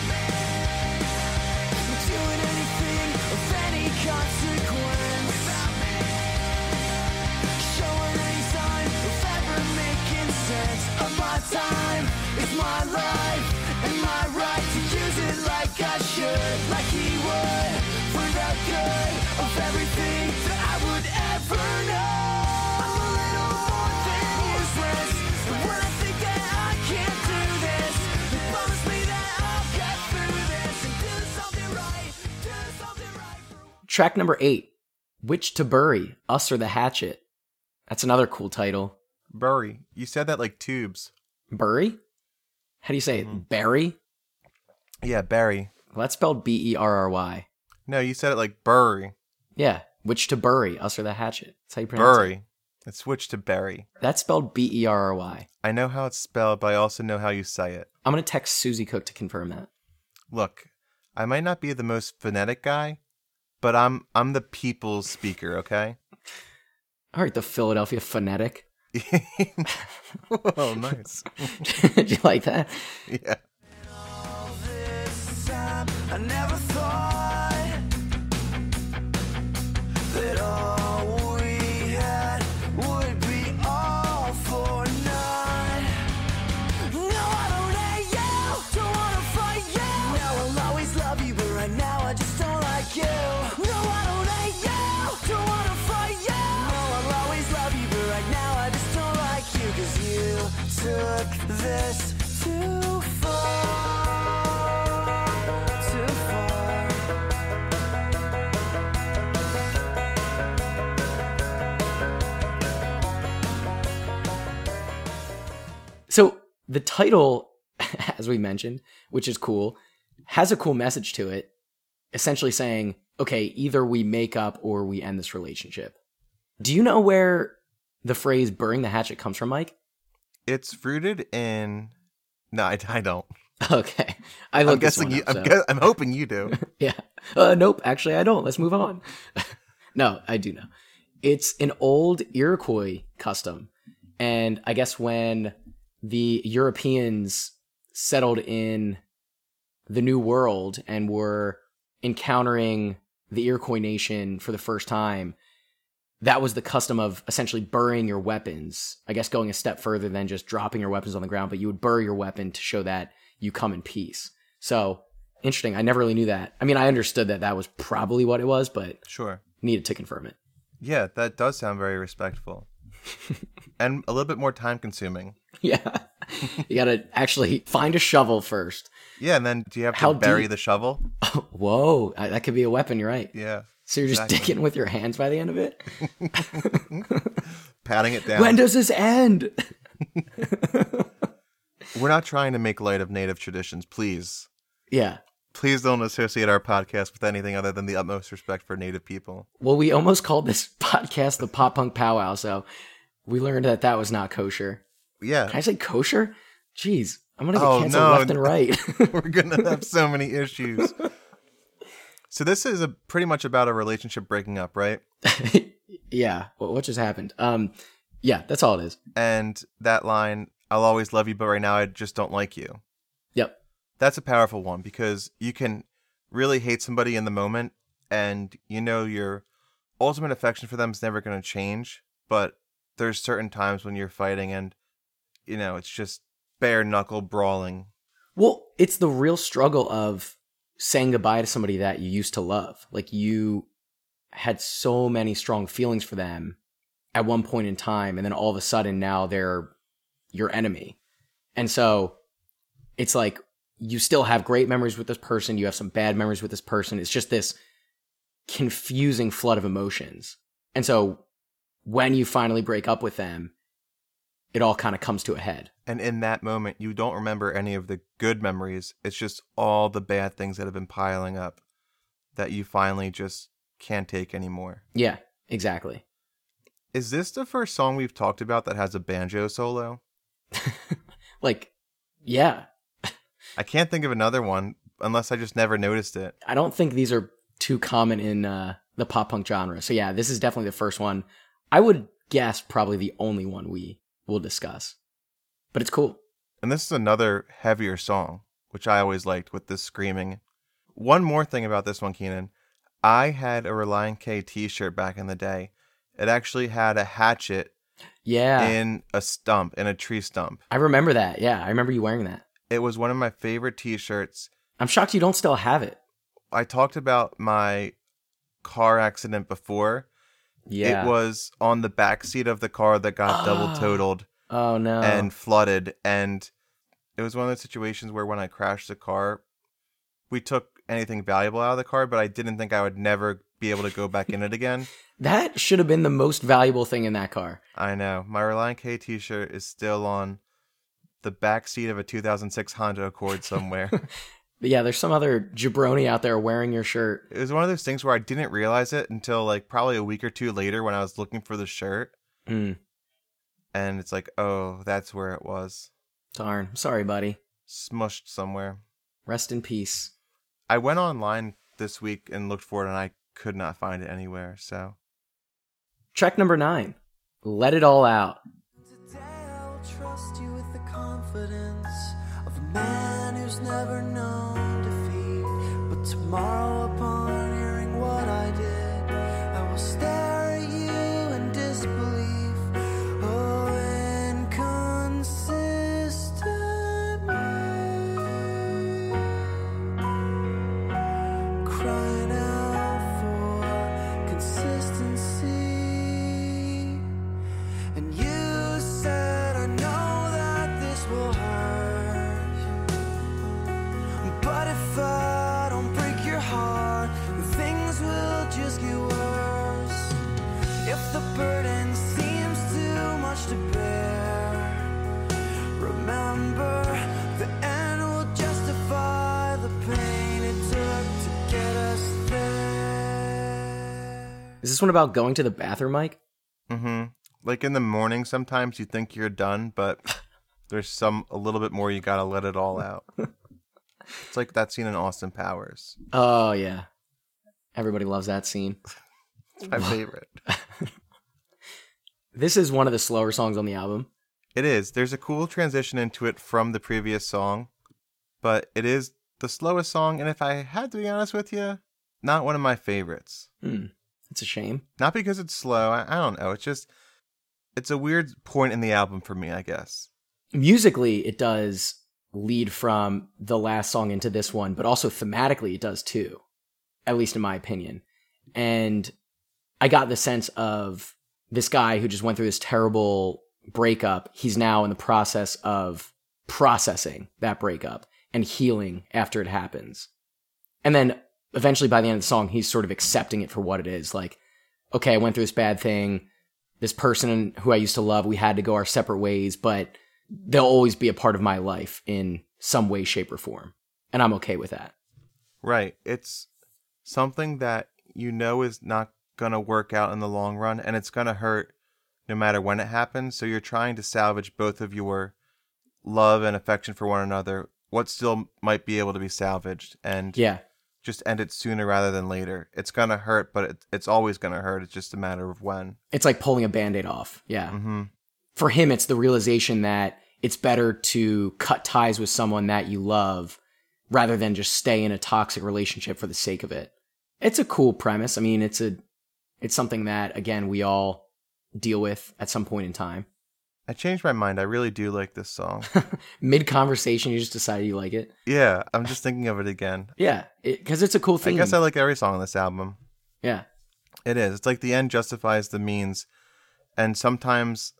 S3: my life and my right to use it like I should, like he would, for the good of everything that I would ever know. I'm a little more than useless, when I think that I can't do this, they promise me that I'll get through this and do something right, do something right for.
S1: Track number eight. Which to bury, us or the hatchet? That's another cool title.
S2: Bury. You said that like tubes.
S1: Bury? How do you say it?
S2: Mm-hmm.
S1: Barry?
S2: Yeah, Barry.
S1: Well, that's spelled B E R R Y.
S2: No, you said it like bury.
S1: Yeah. Which to bury, us or the hatchet? That's how you pronounce it.
S2: Bury. It switched to Barry.
S1: That's spelled B E R R Y.
S2: I know how it's spelled, but I also know how you say it.
S1: I'm gonna text Susie Cook to confirm that.
S2: Look, I might not be the most phonetic guy, but I'm I'm the people's speaker, okay?
S1: All right, the Philadelphia phonetic.
S2: oh, nice.
S1: Did you like that?
S2: Yeah.
S1: The title, as we mentioned, which is cool, has a cool message to it, essentially saying, okay, either we make up or we end this relationship. Do you know where the phrase burying the hatchet comes from, Mike?
S2: It's rooted in. No, I, I don't.
S1: Okay. I
S2: I'm guessing you.
S1: up,
S2: I'm, gue- I'm hoping you do.
S1: Yeah. Uh, nope. Actually, I don't. Let's move on. no, I do know. It's an old Iroquois custom. And I guess when the Europeans settled in the New World and were encountering the Iroquois nation for the first time, that was the custom of essentially burying your weapons. I guess going a step further than just dropping your weapons on the ground, but you would bury your weapon to show that you come in peace. So interesting. I never really knew that. I mean, I understood that that was probably what it was, but
S2: Sure.
S1: needed to confirm it.
S2: Yeah, that does sound very respectful. and a little bit more time consuming.
S1: Yeah. you got to actually find a shovel first.
S2: Yeah, and then do you have to
S1: How
S2: bury
S1: deep?
S2: the shovel?
S1: Whoa, I- that could be a weapon. You're right.
S2: Yeah.
S1: So you're just
S2: exactly.
S1: digging with your hands by the end of it.
S2: Patting it down.
S1: When does this end?
S2: We're not trying to make light of native traditions, please.
S1: yeah.
S2: Please don't associate our podcast with anything other than the utmost respect for native people.
S1: Well, we almost called this podcast the Pop Punk Powwow, so we learned that that was not kosher.
S2: Yeah.
S1: Can I say kosher? Jeez, I'm gonna get
S2: Oh,
S1: canceled
S2: no.
S1: left and right.
S2: We're gonna have so many issues. So this is a pretty much about a relationship breaking up, right?
S1: yeah. What, what just happened? Um, yeah, that's all it is.
S2: And that line, "I'll always love you, but right now I just don't like you."
S1: Yep.
S2: That's a powerful one because you can really hate somebody in the moment and you know your ultimate affection for them is never going to change, but there's certain times when you're fighting and you know, it's just bare knuckle brawling.
S1: Well, it's the real struggle of saying goodbye to somebody that you used to love. Like you had so many strong feelings for them at one point in time, and then all of a sudden now they're your enemy. And so it's like you still have great memories with this person, you have some bad memories with this person. It's just this confusing flood of emotions. And so when you finally break up with them, it all kind of comes to a head.
S2: And in that moment, you don't remember any of the good memories. It's just all the bad things that have been piling up that you finally just can't take anymore.
S1: Yeah, exactly.
S2: Is this the first song we've talked about that has a banjo solo?
S1: Like, yeah,
S2: I can't think of another one unless I just never noticed it.
S1: I don't think these are too common in uh, the pop punk genre. So yeah, this is definitely the first one. I would guess probably the only one we will discuss. But it's cool.
S2: And this is another heavier song, which I always liked with this screaming. One more thing about this one, Keenan. I had a Relient K t shirt back in the day. It actually had a hatchet
S1: Yeah.
S2: in a stump, in a tree stump.
S1: I remember that. Yeah, I remember you wearing that.
S2: It was one of my favorite t shirts.
S1: I'm shocked you don't still have it.
S2: I talked about my car accident before.
S1: Yeah.
S2: It was on the back seat of the car that got double
S1: Oh.
S2: totaled.
S1: Oh no.
S2: and flooded and it was one of those situations where when i crashed the car we took anything valuable out of the car but i didn't think i would never be able to go back in it again
S1: that should have been the most valuable thing in that car.
S2: i know my relient k t-shirt is still on the back seat of a 2006 honda accord somewhere
S1: But yeah, there's some other jabroni out there wearing your shirt.
S2: it was one of those things where i didn't realize it until like probably a week or two later when i was looking for the shirt
S1: Mm,
S2: and it's like oh that's where it was
S1: darn. Sorry, buddy.
S2: smushed somewhere
S1: Rest in peace.
S2: I went online this week and looked for it, and I could not find it anywhere. So
S1: Track number nine. Let it all out.
S3: Today tomorrow, upon this
S1: one about going to the bathroom, Mike?
S2: Mm-hmm. Like in the morning, sometimes you think you're done, but there's some a little bit more. You gotta let it all out. it's like that scene in Austin Powers.
S1: Oh yeah. Everybody loves that scene.
S2: It's my favorite.
S1: This is one of the slower songs on the album.
S2: It is. There's a cool transition into it from the previous song, but it is the slowest song. And if I had to be honest with you, not one of my favorites.
S1: Hmm. It's a shame.
S2: Not because it's slow. I, I don't know. It's just it's a weird point in the album for me. I guess.
S1: Musically, it does lead from the last song into this one, but also thematically, it does too. At least in my opinion. And I got the sense of this guy who just went through this terrible breakup. He's now in the process of processing that breakup and healing after it happens. And then eventually by the end of the song, he's sort of accepting it for what it is. Like, okay, I went through this bad thing. This person who I used to love, we had to go our separate ways, but they'll always be a part of my life in some way, shape, or form. And I'm okay with that.
S2: Right. It's something that you know is not going to work out in the long run and it's going to hurt no matter when it happens. So you're trying to salvage both of your love and affection for one another, what still might be able to be salvaged, and
S1: Yeah.
S2: Just end it sooner rather than later. It's going to hurt, but it, it's always going to hurt. It's just a matter of when.
S1: It's like pulling a band aid off. Yeah.
S2: hmm
S1: For him, it's the realization that it's better to cut ties with someone that you love rather than just stay in a toxic relationship for the sake of it. It's a cool premise. I mean, it's a it's something that again we all deal with at some point in time.
S2: I changed my mind. I really do like this song.
S1: Mid conversation, you just decided you like it.
S2: yeah, I'm just thinking of it again.
S1: Yeah, because it's a cool
S2: thing.
S1: I
S2: guess I like every song on this album.
S1: yeah,
S2: It is. It's like the end justifies the means. And sometimes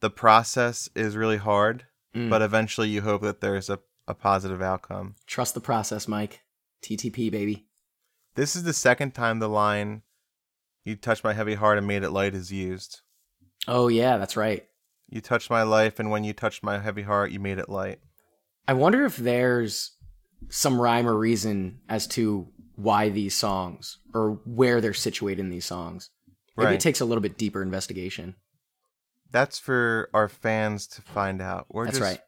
S2: the process is really hard,
S1: Mm.
S2: but eventually you hope that there's a, a positive outcome.
S1: trust the process, Mike. TTP baby.
S2: This is the second time the line, You touched my heavy heart and made it light, is used.
S1: Oh yeah, that's right.
S2: You touched my life, and when you touched my heavy heart, you made it light.
S1: I wonder if there's some rhyme or reason as to why these songs or where they're situated in these songs. Maybe
S2: Right.
S1: it takes a little bit deeper investigation.
S2: That's for our fans to find out. We're
S1: That's
S2: just,
S1: right.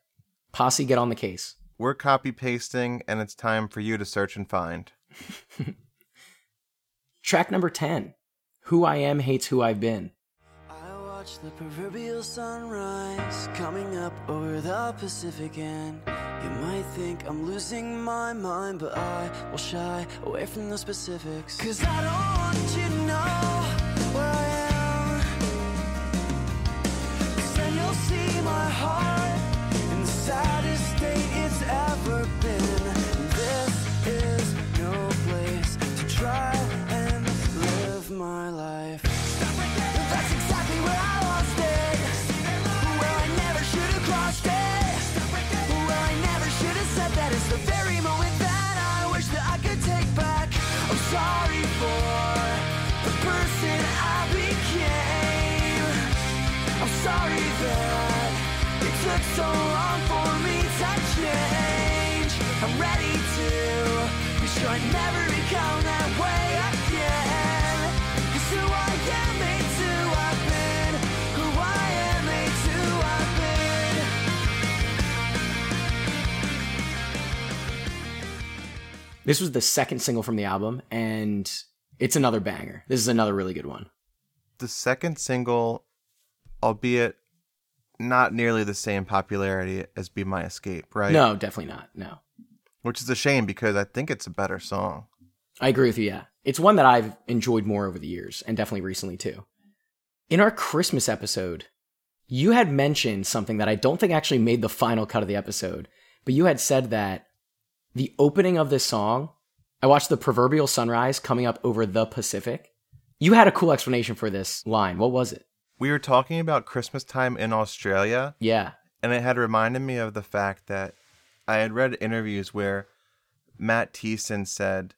S1: Posse, get on the case.
S2: We're copy pasting, and it's time for you to search and find.
S1: Track number 10 Who I Am Hates Who I've Been.
S3: Watch the proverbial sunrise coming up over the Pacific, and you might think I'm losing my mind, but I will shy away from the specifics. Cause I don't want you to know where I am. Cause then you'll see my heart in the saddest state it's ever been. This is no place to try and live my life.
S1: This was the second single from the album, and it's another banger. This is another really good one.
S2: The second single, albeit not nearly the same popularity as Be My Escape, right?
S1: No, definitely not. No.
S2: Which is a shame because I think it's a better song.
S1: I agree with you, yeah. It's one that I've enjoyed more over the years, and definitely recently too. In our Christmas episode, you had mentioned something that I don't think actually made the final cut of the episode, but you had said that the opening of this song, I watched the proverbial sunrise coming up over the Pacific. You had a cool explanation for this line. What was it?
S2: We were talking about Christmas time in Australia,
S1: Yeah.
S2: and it had reminded me of the fact that I had read interviews where Matt Thiessen said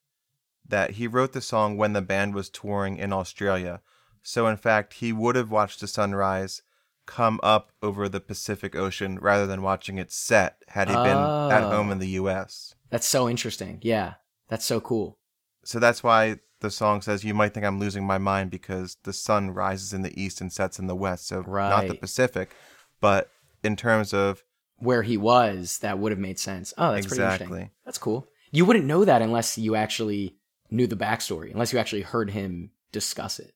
S2: that he wrote the song when the band was touring in Australia. So, in fact, he would have watched the sunrise come up over the Pacific Ocean rather than watching it set had he been at
S1: Oh.
S2: home in the oh. US.
S1: That's so interesting. Yeah. That's so cool.
S2: So that's why the song says, You might think I'm losing my mind because the sun rises in the east and sets in the west. So, not the Pacific, but in terms of
S1: Where he was, that would have made sense. Oh, that's pretty interesting. That's cool. You wouldn't know that unless you actually knew the backstory, unless you actually heard him discuss it.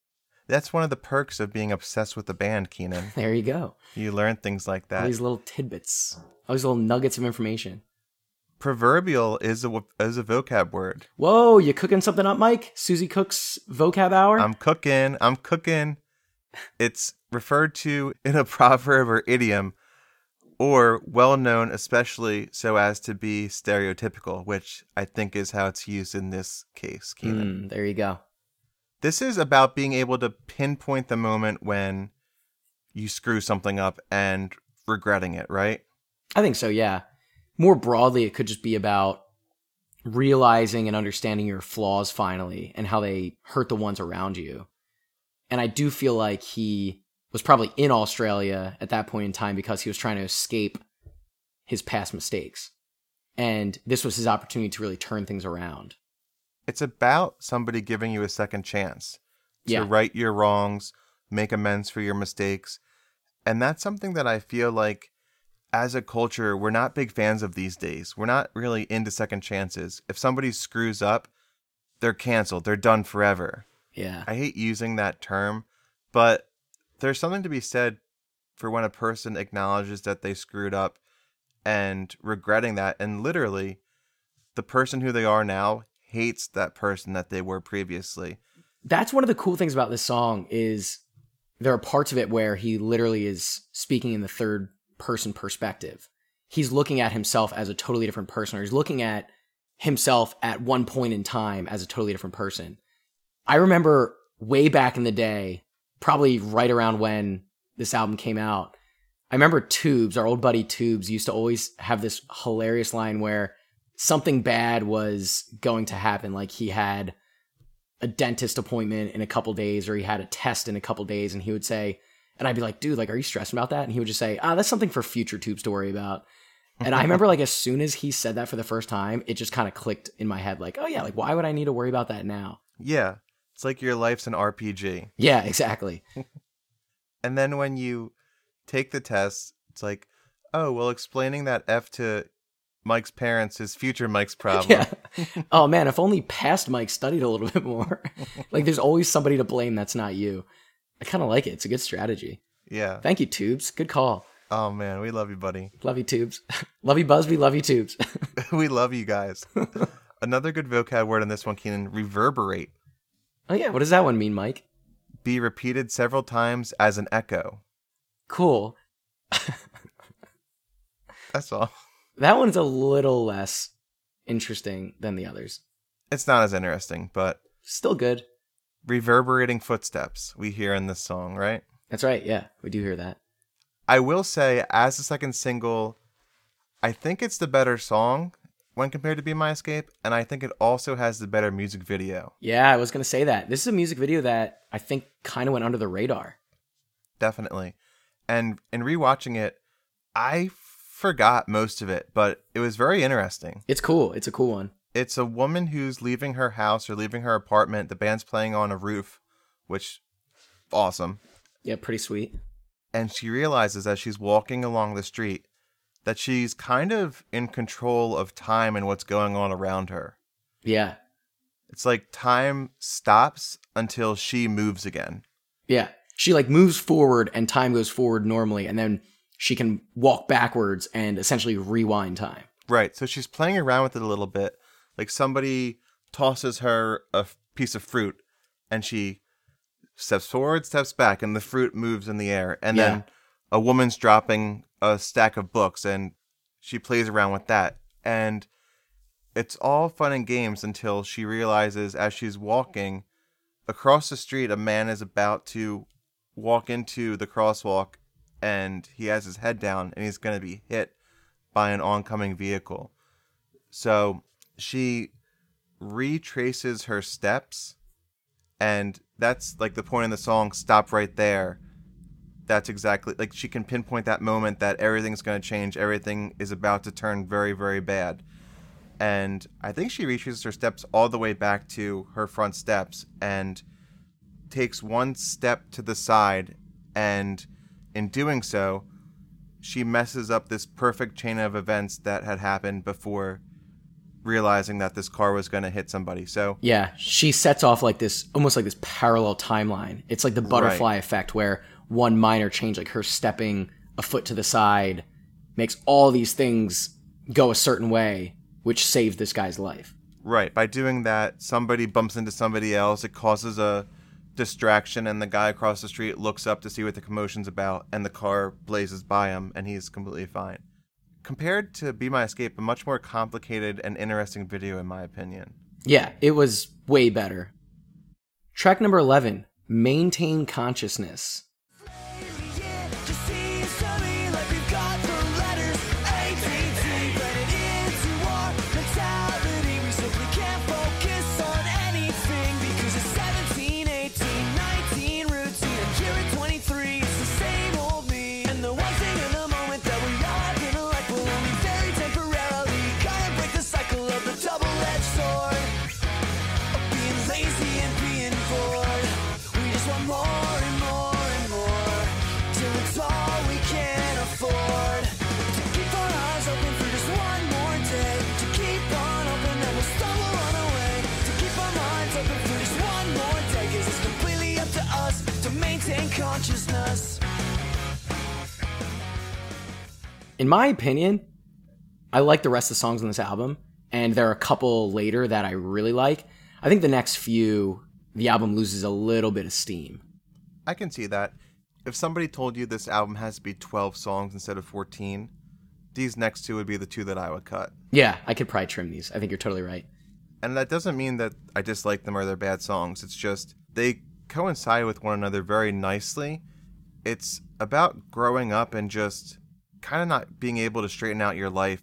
S2: That's one of the perks of being obsessed with the band, Keenan.
S1: There you go.
S2: You learn things like
S1: All
S2: that.
S1: these little tidbits, all these little nuggets of information.
S2: Proverbial is a is a vocab word.
S1: Whoa, you cooking something up, Mike? Susie Cook's vocab hour?
S2: I'm cooking. I'm cooking. It's referred to in a proverb or idiom, or well known, especially so as to be stereotypical, which I think is how it's used in this case, Keenan.
S1: Mm, there you go.
S2: This is about being able to pinpoint the moment when you screw something up and regretting it, right?
S1: I think so, yeah. More broadly, it could just be about realizing and understanding your flaws finally and how they hurt the ones around you. And I do feel like he was probably in Australia at that point in time because he was trying to escape his past mistakes. And this was his opportunity to really turn things around.
S2: It's about somebody giving you a second chance to
S1: Yeah.
S2: right your wrongs, make amends for your mistakes. And that's something that I feel like as a culture, we're not big fans of these days. We're not really into second chances. If somebody screws up, they're canceled, they're done forever.
S1: Yeah.
S2: I hate using that term, but there's something to be said for when a person acknowledges that they screwed up and regretting that. And literally, the person who they are now hates that person that they were previously.
S1: That's one of the cool things about this song is there are parts of it where he literally is speaking in the third person perspective. He's looking at himself as a totally different person, or he's looking at himself at one point in time as a totally different person. I remember way back in the day, probably right around when this album came out, I remember Tubes, our old buddy Tubes, used to always have this hilarious line where something bad was going to happen. Like he had a dentist appointment in a couple days or he had a test in a couple days and he would say, and I'd be like, dude, like, are you stressing about that? And he would just say, ah, that's something for future tubes to worry about. And I remember like as soon as he said that for the first time, it just kind of clicked in my head, like, oh yeah, like why would I need to worry about that now?
S2: Yeah, it's like your life's an RPG.
S1: Yeah, exactly.
S2: And then when you take the test, it's like, oh, well, explaining that F to Mike's parents is future Mike's problem.
S1: Yeah. oh man, if only past Mike studied a little bit more. like there's always somebody to blame that's not you. I kind of like it. It's a good strategy.
S2: Yeah.
S1: Thank you, Tubes. Good call.
S2: Oh man, we love you, buddy.
S1: Love you, Tubes. love you, Busby. Love you, Tubes.
S2: we love you guys. Another good vocab word on this one, Keenan, reverberate.
S1: oh yeah, what does that one mean, Mike?
S2: Be repeated several times as an echo.
S1: Cool.
S2: That's all.
S1: That one's a little less interesting than the others.
S2: It's not as interesting, but
S1: Still good.
S2: Reverberating footsteps we hear in this song, right?
S1: That's right. Yeah, we do hear that.
S2: I will say, as the second single, I think it's the better song when compared to Be My Escape, and I think it also has the better music video.
S1: Yeah, I was gonna say that. This is a music video that I think kind of went under the radar.
S2: Definitely. And in rewatching it, I forgot most of it, but it was very interesting.
S1: It's cool. It's a cool one.
S2: It's a woman who's leaving her house or leaving her apartment. The band's playing on a roof, which awesome.
S1: Yeah, pretty sweet.
S2: and she realizes as she's walking along the street that she's kind of in control of time and what's going on around her.
S1: Yeah,
S2: It's like time stops until she moves again.
S1: yeah. She like moves forward and time goes forward normally, and then she can walk backwards and essentially rewind time.
S2: Right. So she's playing around with it a little bit. Like somebody tosses her a f- piece of fruit and she steps forward, steps back, and the fruit moves in the air. And
S1: Yeah.
S2: then a woman's dropping a stack of books and she plays around with that. And it's all fun and games until she realizes as she's walking across the street, a man is about to walk into the crosswalk and he has his head down and he's going to be hit by an oncoming vehicle. So she retraces her steps, and that's like the point in the song stop right there. That's exactly like she can pinpoint that moment that everything's going to change, everything is about to turn very, very bad. And I think she retraces her steps all the way back to her front steps and takes one step to the side, and in doing so, she messes up this perfect chain of events that had happened before realizing that this car was going to hit somebody. So,
S1: Yeah, she sets off like this, almost like this parallel timeline. It's like the butterfly effect where one minor change, like her stepping a foot to the side, makes all these things go a certain way, which saves this guy's life.
S2: right, by doing that, somebody bumps into somebody else, it causes a distraction and the guy across the street looks up to see what the commotion's about and the car blazes by him and he's completely fine. Compared to Be My Escape, a much more complicated and interesting video in my opinion.
S1: Yeah, it was way better. Track number 11 Maintain Consciousness.
S3: In
S1: my opinion, I like the rest of the songs on this album. and there are a couple later that I really like. I think the next few, the album loses a little bit of steam.
S2: I can see that. If somebody told you this album has to be 12 songs instead of 14, these next two would be the two that I would cut.
S1: Yeah, I could probably trim these. I think you're totally right.
S2: And that doesn't mean that I dislike them or they're bad songs. It's just they coincide with one another very nicely. It's about growing up and just kind of not being able to straighten out your life.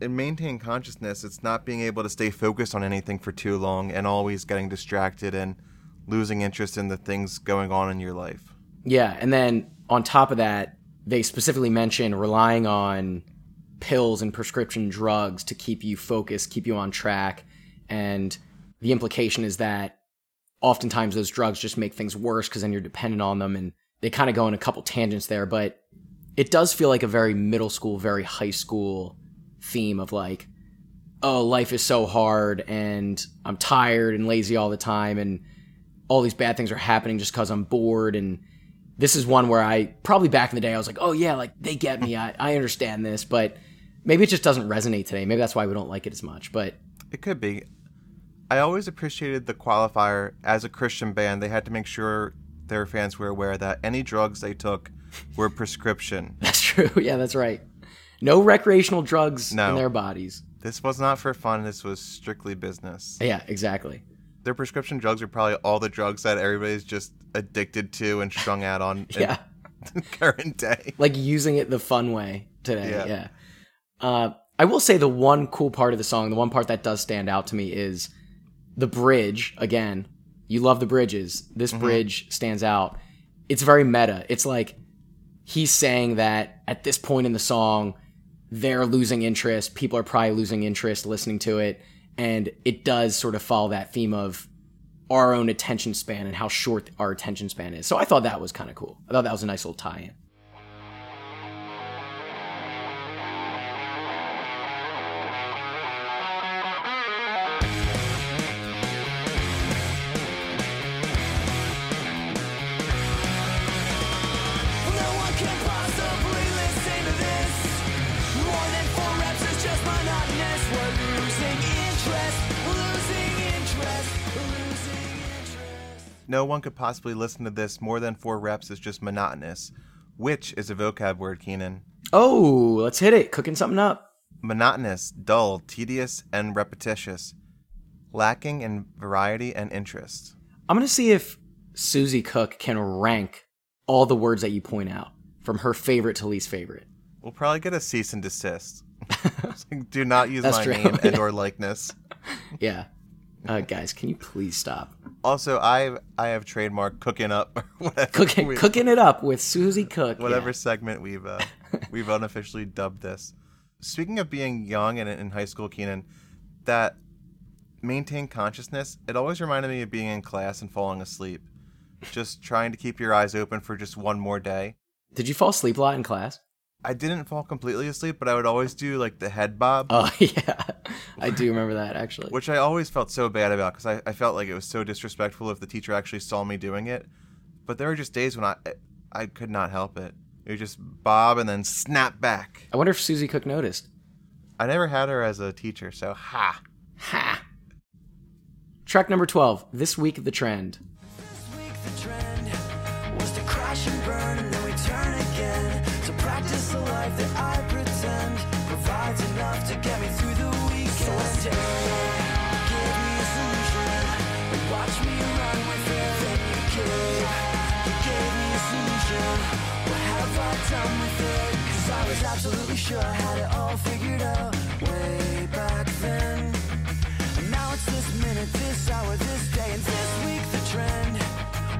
S2: and maintain consciousness, it's not being able to stay focused on anything for too long and always getting distracted and losing interest in the things going on in your life.
S1: Yeah, and then on top of that, they specifically mention relying on pills and prescription drugs to keep you focused, keep you on track. And the implication is that oftentimes those drugs just make things worse because then you're dependent on them. And they kind of go in a couple tangents there, but it does feel like a very middle school, very high school theme of like, oh, life is so hard and I'm tired and lazy all the time and all these bad things are happening just because I'm bored. And this is one where I probably back in the day, I was like, oh, yeah, like they get me. I, I understand this, but maybe it just doesn't resonate today. Maybe that's why we don't like it as much. But
S2: It could be. I always appreciated the qualifier as a Christian band. They had to make sure their fans were aware that any drugs they took were prescription.
S1: that's true. yeah, that's right. No recreational drugs
S2: No.
S1: in their bodies.
S2: This was not for fun. This was strictly business.
S1: Yeah, exactly.
S2: Their prescription drugs are probably all the drugs that everybody's just addicted to and strung out on
S1: Yeah.
S2: the current day.
S1: like using it the fun way today. Yeah.
S2: Yeah.
S1: Uh, I will say the one cool part of the song, the one part that does stand out to me is the bridge. Again, you love the bridges. This bridge stands out. It's very meta. It's like he's saying that at this point in the song, they're losing interest. People are probably losing interest listening to it. And it does sort of follow that theme of our own attention span and how short our attention span is. So I thought that was kind of cool. I thought that was a nice little tie in.
S3: No one
S2: could possibly listen to this more than four reps is just monotonous, which is a vocab word, Keenan.
S1: Oh, let's hit it. Cooking something up.
S2: Monotonous, dull, tedious, and repetitious, lacking in variety and interest.
S1: I'm going to see if Susie Cook can rank all the words that you point out from her favorite to least favorite.
S2: We'll probably get a cease and desist. Do not use my
S1: true,
S2: name and or likeness.
S1: Yeah. Uh, guys, can you please stop?
S2: Also, I I have trademark cooking up or whatever
S1: Cooking,
S2: we-
S1: cooking it up with Susie Cook.
S2: whatever
S1: Yeah.
S2: segment we've uh, we've unofficially dubbed this. Speaking of being young and in high school, Keenan, that maintain consciousness. It always reminded me of being in class and falling asleep, just trying to keep your eyes open for just one more day.
S1: Did you fall asleep a lot in class?
S2: I didn't fall completely asleep, but I would always do like the head bob,
S1: Oh, yeah. I do remember that, actually.
S2: which I always felt so bad about because I, I felt like it was so disrespectful if the teacher actually saw me doing it. But there were just days when I I could not help it. It would just bob and then snap back.
S1: I wonder if Susie Cook noticed.
S2: I never had her as a teacher, so ha.
S1: Ha! Track number 12, This Week the Trend.
S3: Life that I pretend provides enough to get me through the weekend. So give me a solution and watch me run with it. Then you gave, you gave me a solution. What have I done with it? Cause I was absolutely sure I had it all figured out way back then. And now it's this minute, this hour, this day, and this week the trend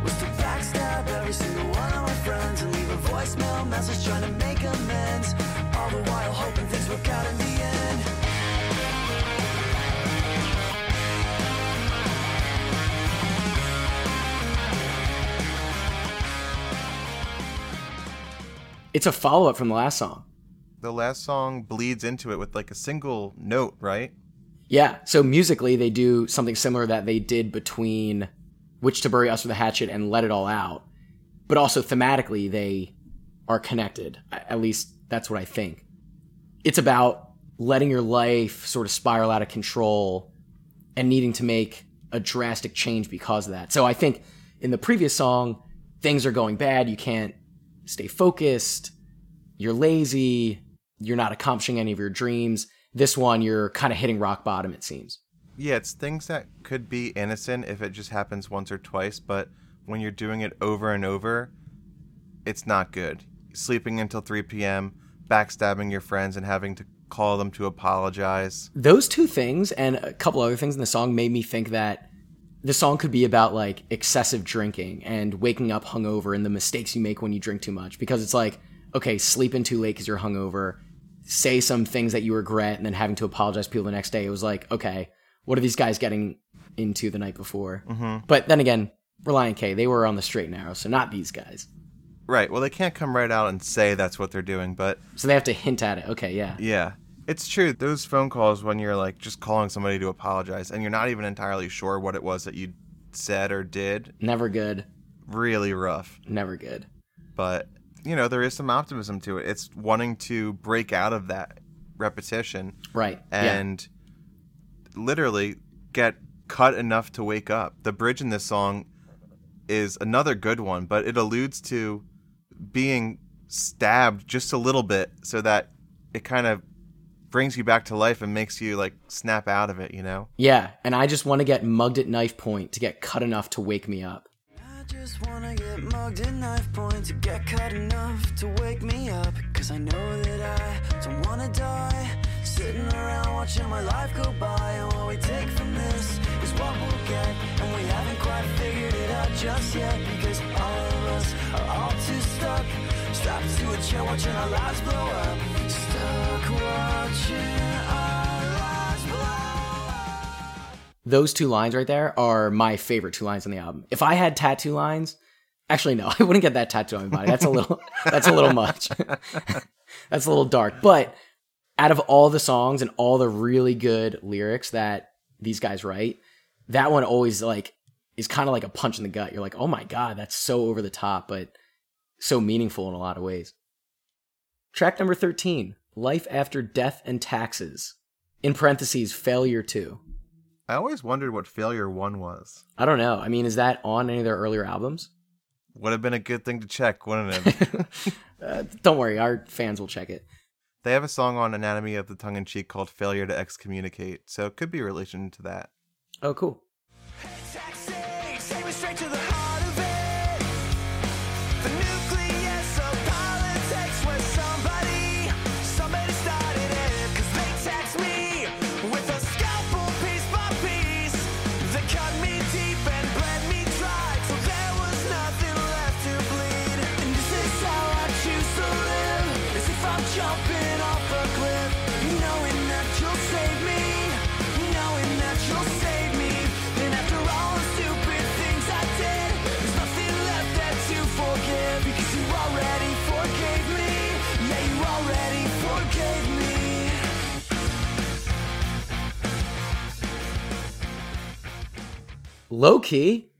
S3: was to backstab every single one of my friends and leave a voicemail message trying to make amends. All the while hoping things work out in the end.
S1: It's a follow up from the last song.
S2: The last song bleeds into it with like a single note, right?
S1: Yeah, so musically, they do something similar that they did between Which to Bury Us with a Hatchet and Let It All Out. But also thematically, they are connected. At least that's what I think. It's about letting your life sort of spiral out of control and needing to make a drastic change because of that. So I think in the previous song, things are going bad. You can't stay focused. You're lazy. You're not accomplishing any of your dreams. This one, you're kind of hitting rock bottom, it seems.
S2: Yeah, it's things that could be innocent if it just happens once or twice, but when you're doing it over and over, it's not good. Sleeping until 3 p.m., backstabbing your friends, and having to call them to apologize.
S1: Those two things and a couple other things in the song made me think that the song could be about like excessive drinking and waking up hungover and the mistakes you make when you drink too much. Because it's like, okay, sleeping too late because you're hungover, say some things that you regret, and then having to apologize to people the next day. It was like, okay, what are these guys getting into the night before? Mm-hmm. But then again, Relient K, they were on the straight and narrow, so not these guys.
S2: Right, well, they can't come right out and say that's what they're doing, but
S1: So they have to hint at it. Okay, yeah.
S2: yeah. It's true. Those phone calls when you're like just calling somebody to apologize and you're not even entirely sure what it was that you said or did,
S1: Never good.
S2: really rough.
S1: Never good.
S2: but you know there is some optimism to it it's wanting to break out of that repetition
S1: Right. yeah.
S2: And literally get cut enough to wake up the bridge in this song is another good one but it alludes to being stabbed just a little bit so that it kind of brings you back to life and makes you like snap out of it you know
S1: Yeah, and I just want to get mugged at knife point to get cut enough to wake me up.
S3: I just wanna get mugged at knife point to get cut enough to wake me up. Cause I know that I don't wanna die. Sitting around watching my life go by. And what we take from this is what we'll get. And we haven't quite figured it out just yet. Because all of us are all too stuck. To a chair watching our lives blow up. Stuck watching our lives blow up.
S1: Those two lines right there are my favorite two lines on the album. If I had tattoo lines, actually no, I wouldn't get that tattoo on my body. That's a little that's a little much. that's a little dark. But out of all the songs and all the really good lyrics that these guys write, that one always like is kind of like a punch in the gut. You're like, "Oh my god, that's so over the top, but so meaningful in a lot of ways." Track number 13, Life After Death and Taxes. In parentheses, Failure 2.
S2: i always wondered what failure one was
S1: I don't know. I mean, is that on any of their earlier albums?
S2: would have been a good thing to check wouldn't it
S1: Uh, don't worry, our fans will check it.
S2: They have a song on Anatomy of the Tongue in Cheek called Failure to Excommunicate, so it could be a relation to that.
S1: Oh, cool. Low key,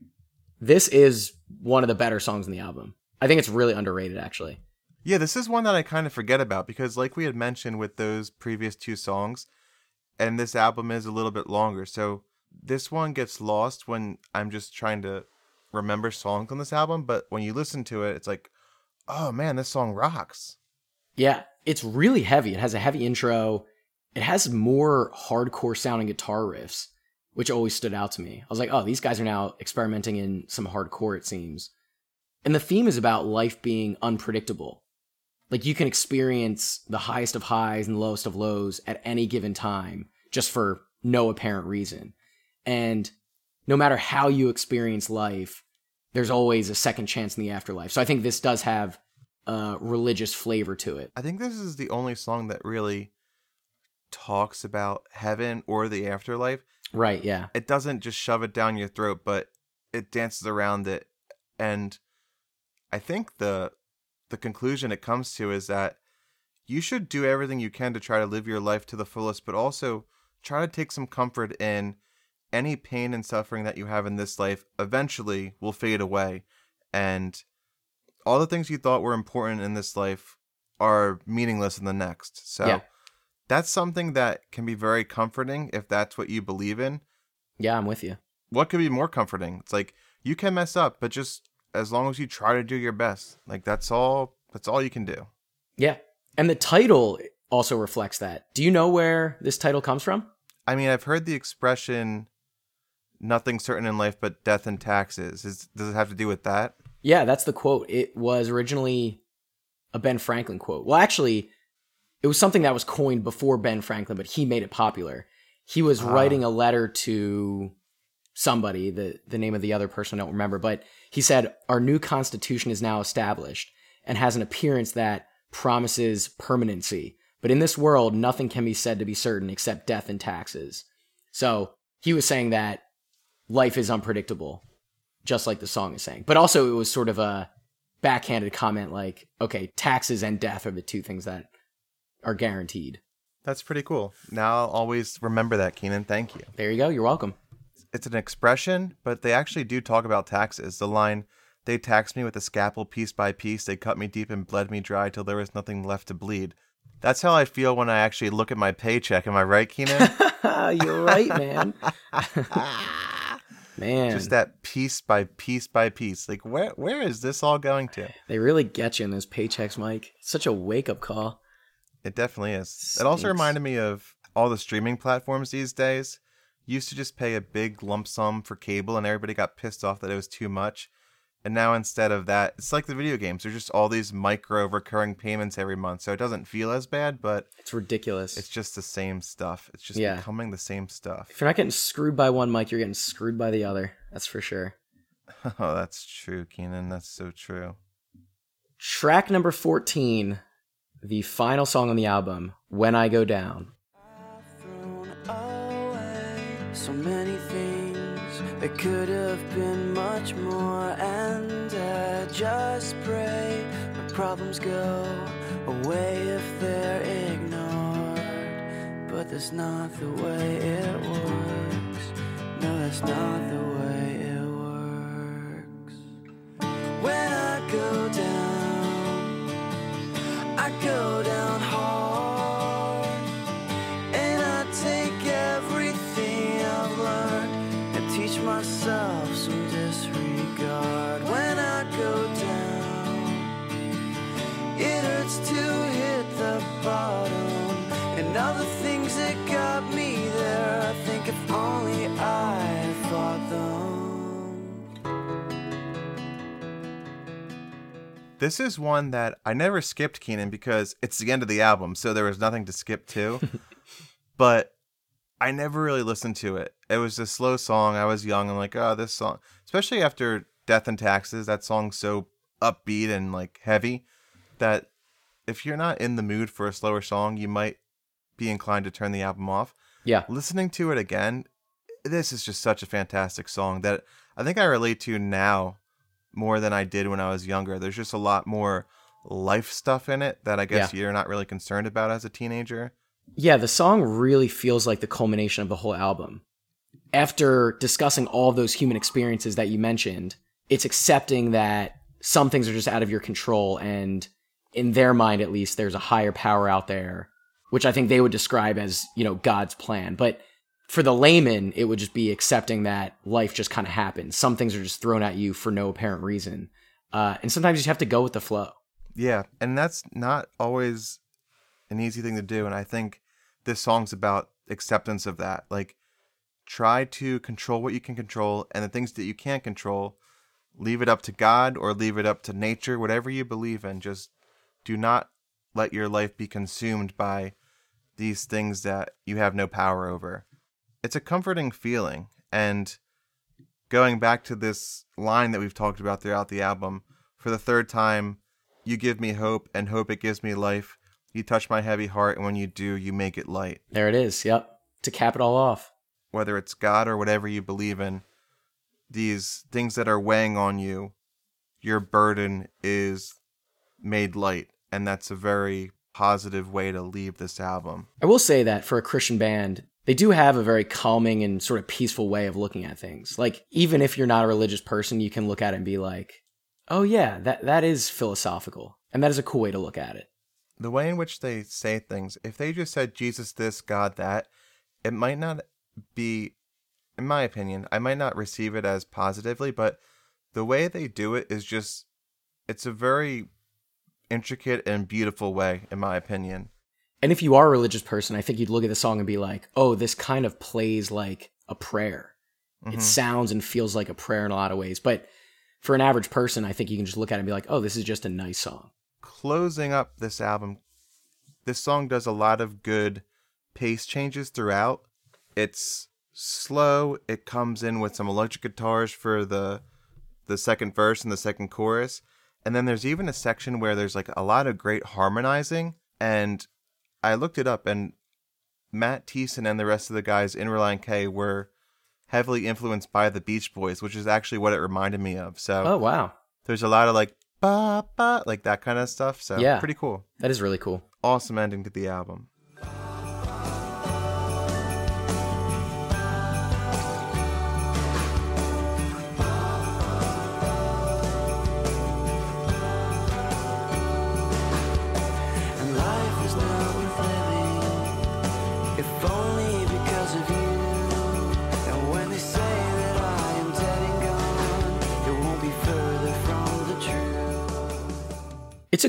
S1: this is one of the better songs in the album. I think it's really underrated, actually.
S2: Yeah, this is one that I kind of forget about because, like we had mentioned with those previous two songs, and this album is a little bit longer. So this one gets lost when I'm just trying to remember songs on this album. But when you listen to it, it's like, oh man, this song rocks.
S1: Yeah, it's really heavy. It has a heavy intro. It has more hardcore sounding guitar riffs, which always stood out to me. I was like, oh, these guys are now experimenting in some hardcore, it seems. And the theme is about life being unpredictable. Like you can experience the highest of highs and lowest of lows at any given time just for no apparent reason. And no matter how you experience life, there's always a second chance in the afterlife. So I think this does have a religious flavor to it.
S2: I think this is the only song that really talks about heaven or the afterlife.
S1: Right, yeah.
S2: it doesn't just shove it down your throat, but it dances around it. And I think the the conclusion it comes to is that you should do everything you can to try to live your life to the fullest, but also try to take some comfort in any pain and suffering that you have in this life eventually will fade away. And all the things you thought were important in this life are meaningless in the next. So
S1: Yeah.
S2: That's something that can be very comforting if that's what you believe in.
S1: Yeah, I'm with you.
S2: What could be more comforting? It's like you can mess up, but just as long as you try to do your best, like that's all. That's all you can do.
S1: Yeah. And the title also reflects that. Do you know where this title comes from?
S2: I mean, I've heard the expression "nothing certain in life but death and taxes." Is does it have to do with that?
S1: Yeah, that's the quote. It was originally a Ben Franklin quote. Well, actually, it was something that was coined before Ben Franklin, but he made it popular. He was ah. writing a letter to somebody, the, the name of the other person I don't remember, but he said, Our new constitution is now established and has an appearance that promises permanency. But in this world, nothing can be said to be certain except death and taxes. So he was saying that life is unpredictable, just like the song is saying. But also, it was sort of a backhanded comment like, okay, taxes and death are the two things that are guaranteed.
S2: That's pretty cool. Now I'll always remember that, Keenan. Thank you.
S1: There you go. You're welcome.
S2: It's an expression, but they actually do talk about taxes. The line, they taxed me with a scalpel piece by piece. They cut me deep and bled me dry till there was nothing left to bleed. That's how I feel when I actually look at my paycheck. Am I right, Keenan?
S1: You're right, man. man,
S2: Just that piece by piece by piece. Like where where is this all going to?
S1: they really get you in those paychecks, Mike. Such a wake up call.
S2: It definitely is. It also reminded me of all the streaming platforms these days. You used to just pay a big lump sum for cable and everybody got pissed off that it was too much. And now instead of that, it's like the video games. There's just all these micro recurring payments every month. So it doesn't feel as bad, but
S1: It's ridiculous.
S2: it's just the same stuff. It's just
S1: Yeah.
S2: becoming the same stuff.
S1: if you're not getting screwed by one, mic, you're getting screwed by the other. That's for sure.
S2: Oh, that's true, Keenan. That's so true.
S1: Track number 14, the final song on the album, When I Go Down.
S3: so many things. That could have been much more. And I just pray my problems go away if they're ignored. But that's not the way it works. No that's not the way it works. When I go down go down
S2: This is one that I never skipped, Keenan, because it's the end of the album, so there was nothing to skip to. but I never really listened to it. It was a slow song. I was young. I'm like, oh, this song, especially after Death and Taxes, that song's so upbeat and like heavy that if you're not in the mood for a slower song, you might be inclined to turn the album off.
S1: Yeah.
S2: Listening to it again, this is just such a fantastic song that I think I relate to now more than I did when I was younger. There's just a lot more life stuff in it that I guess you're not really concerned about as a teenager.
S1: Yeah, the song really feels like the culmination of the whole album. After discussing all those human experiences that you mentioned, it's accepting that some things are just out of your control and in their mind at least there's a higher power out there, which I think they would describe as, you know, God's plan. But for the layman, it would just be accepting that life just kind of happens. Some things are just thrown at you for no apparent reason. Uh, and sometimes you have to go with the flow.
S2: Yeah, and that's not always an easy thing to do. And I think this song's about acceptance of that. Like, try to control what you can control, and the things that you can't control, leave it up to God or leave it up to nature, whatever you believe in. Just do not let your life be consumed by these things that you have no power over. It's a comforting feeling. And going back to this line that we've talked about throughout the album, for the third time, you give me hope, and hope it gives me life. You touch my heavy heart, and when you do, you make it light.
S1: There it is. Yep. To cap it all off.
S2: Whether it's God or whatever you believe in, these things that are weighing on you, your burden is made light. And that's a very positive way to leave this album.
S1: I will say that for a Christian band, they do have a very calming and sort of peaceful way of looking at things. Like even if you're not a religious person, you can look at it and be like, "Oh yeah, that that is philosophical." And that is a cool way to look at it.
S2: the way in which they say things, if they just said Jesus this, God that, it might not be, in my opinion, I might not receive it as positively, but the way they do it is just, it's a very intricate and beautiful way, in my opinion.
S1: And if you are a religious person, I think you'd look at the song and be like, oh, this kind of plays like a prayer. It mm-hmm. sounds and feels like a prayer in a lot of ways. But for an average person, I think you can just look at it and be like, oh, this is just a nice song.
S2: Closing up this album, this song does a lot of good pace changes throughout. It's slow. It comes in with some electric guitars for the the second verse and the second chorus. And then there's even a section where there's like a lot of great harmonizing. And I looked it up and Matt Thiessen and the rest of the guys in Relient K were heavily influenced by the Beach Boys, which is actually what it reminded me of. So
S1: Oh, wow.
S2: there's a lot of like ba ba like that kind of stuff. So
S1: Yeah.
S2: pretty cool.
S1: That is really cool.
S2: Awesome ending to the album.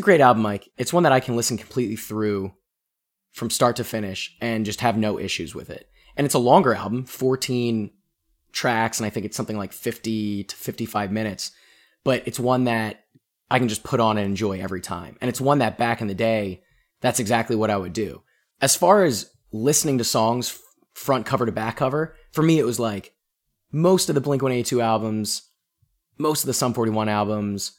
S1: A great album, Mike. It's one that I can listen completely through from start to finish and just have no issues with it. And it's a longer album, 14 tracks, and I think it's something like 50 to 55 minutes. But it's one that I can just put on and enjoy every time. And it's one that back in the day, that's exactly what I would do. As far as listening to songs front cover to back cover, for me, it was like most of the Blink 182 albums, most of the Sum 41 albums,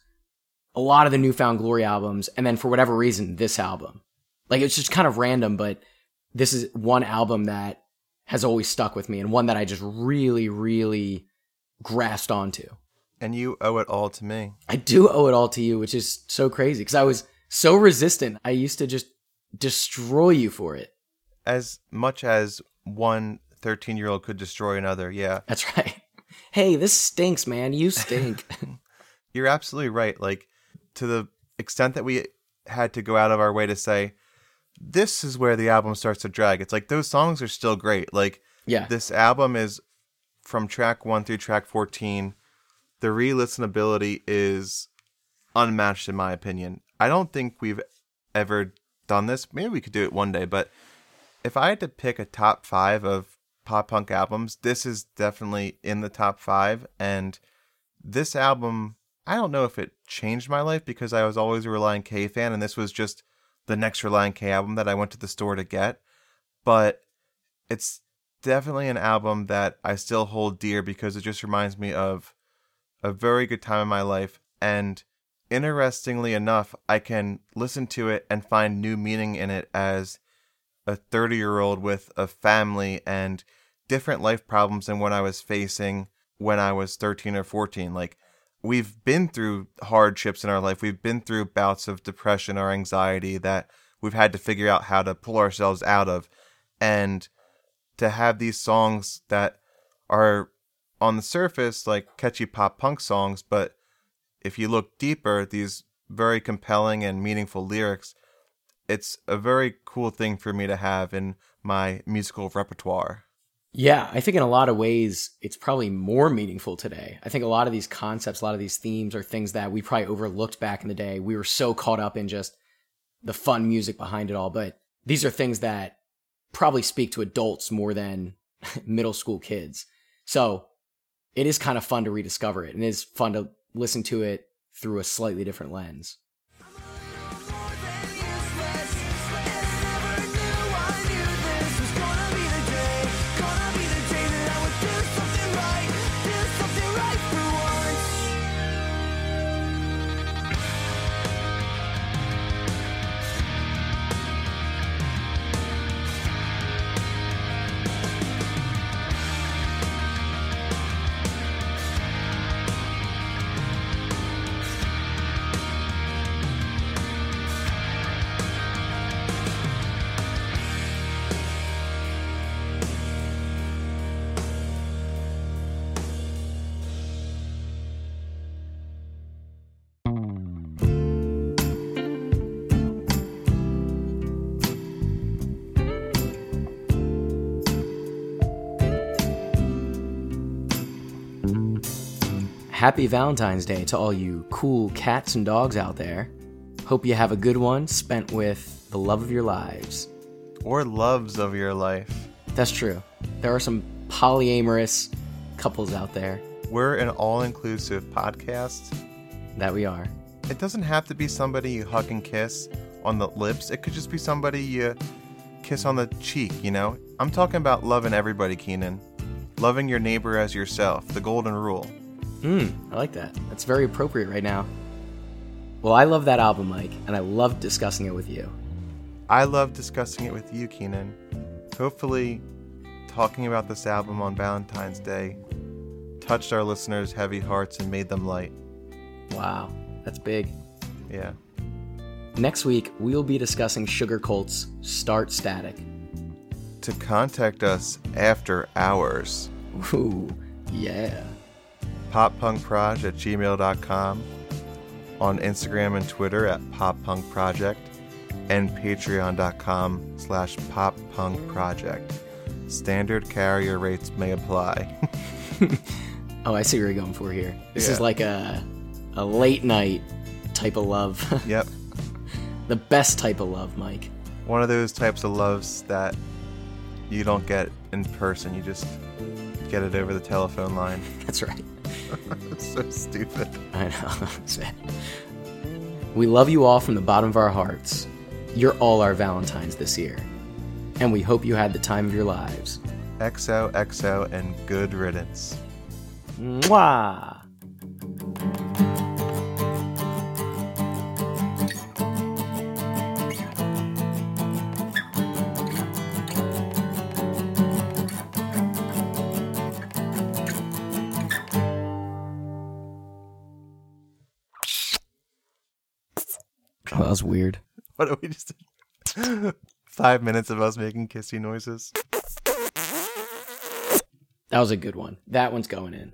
S1: a lot of the New Found Glory albums, and then for whatever reason, this album. Like it's just kind of random, but this is one album that has always stuck with me and one that I just really, really grasped onto.
S2: And you owe it all to me.
S1: I do owe it all to you, which is so crazy because I was so resistant. I used to just destroy you for it.
S2: As much as one 13 year old could destroy another, yeah.
S1: That's right. Hey, this stinks, man. You stink.
S2: You're absolutely right. Like, to the extent that we had to go out of our way to say, this is where the album starts to drag. It's like those songs are still great. Like,
S1: yeah.
S2: this album is from track one through track 14. The re listenability is unmatched, in my opinion. I don't think we've ever done this. Maybe we could do it one day, but if I had to pick a top five of pop punk albums, this is definitely in the top five. And this album, I don't know if it changed my life because I was always a Relient K fan, and this was just the next Relient K album that I went to the store to get. But it's definitely an album that I still hold dear because it just reminds me of a very good time in my life. And interestingly enough, I can listen to it and find new meaning in it as a 30 year old with a family and different life problems than what I was facing when I was 13 or 14. Like, we've been through hardships in our life, we've been through bouts of depression or anxiety that we've had to figure out how to pull ourselves out of. And to have these songs that are on the surface like catchy pop punk songs, but if you look deeper, these very compelling and meaningful lyrics, it's a very cool thing for me to have in my musical repertoire.
S1: Yeah, I think in a lot of ways it's probably more meaningful today. I think a lot of these concepts, a lot of these themes are things that we probably overlooked back in the day. We were so caught up in just the fun music behind it all, but these are things that probably speak to adults more than middle school kids. So it is kind of fun to rediscover it and it is fun to listen to it through a slightly different lens. Happy Valentine's Day to all you cool cats and dogs out there. Hope you have a good one spent with the love of your lives.
S2: Or loves of your life.
S1: That's true. There are some polyamorous couples out there.
S2: We're an all inclusive podcast.
S1: That we are.
S2: It doesn't have to be somebody you hug and kiss on the lips, it could just be somebody you kiss on the cheek, you know? I'm talking about loving everybody, Keenan. Loving your neighbor as yourself, the golden rule.
S1: Mm, I like that. That's very appropriate right now. Well, I love that album, Mike, and I love discussing it with you.
S2: I love discussing it with you, Keenan. Hopefully, talking about this album on Valentine's Day touched our listeners' heavy hearts and made them light.
S1: Wow, that's big.
S2: Yeah.
S1: Next week, we'll be discussing Sugarcult's Start Static.
S2: To contact us after hours,
S1: Ooh, yeah.
S2: Poppunkproj at gmail.com, on Instagram and Twitter at poppunkproject, and patreon.com slash poppunkproject. Standard carrier rates may apply.
S1: Oh, I see what you're going for here. This is like a a late night type of love.
S2: yep.
S1: the best type of love, Mike.
S2: One of those types of loves that you don't get in person. You just get it over the telephone line.
S1: That's right.
S2: so stupid.
S1: I know. we love you all from the bottom of our hearts. You're all our Valentines this year. And we hope you had the time of your lives.
S2: XOXO and good riddance.
S1: Mwah! Was weird.
S2: What do we just Five minutes of us making kissy noises.
S1: That was a good one. That one's going in.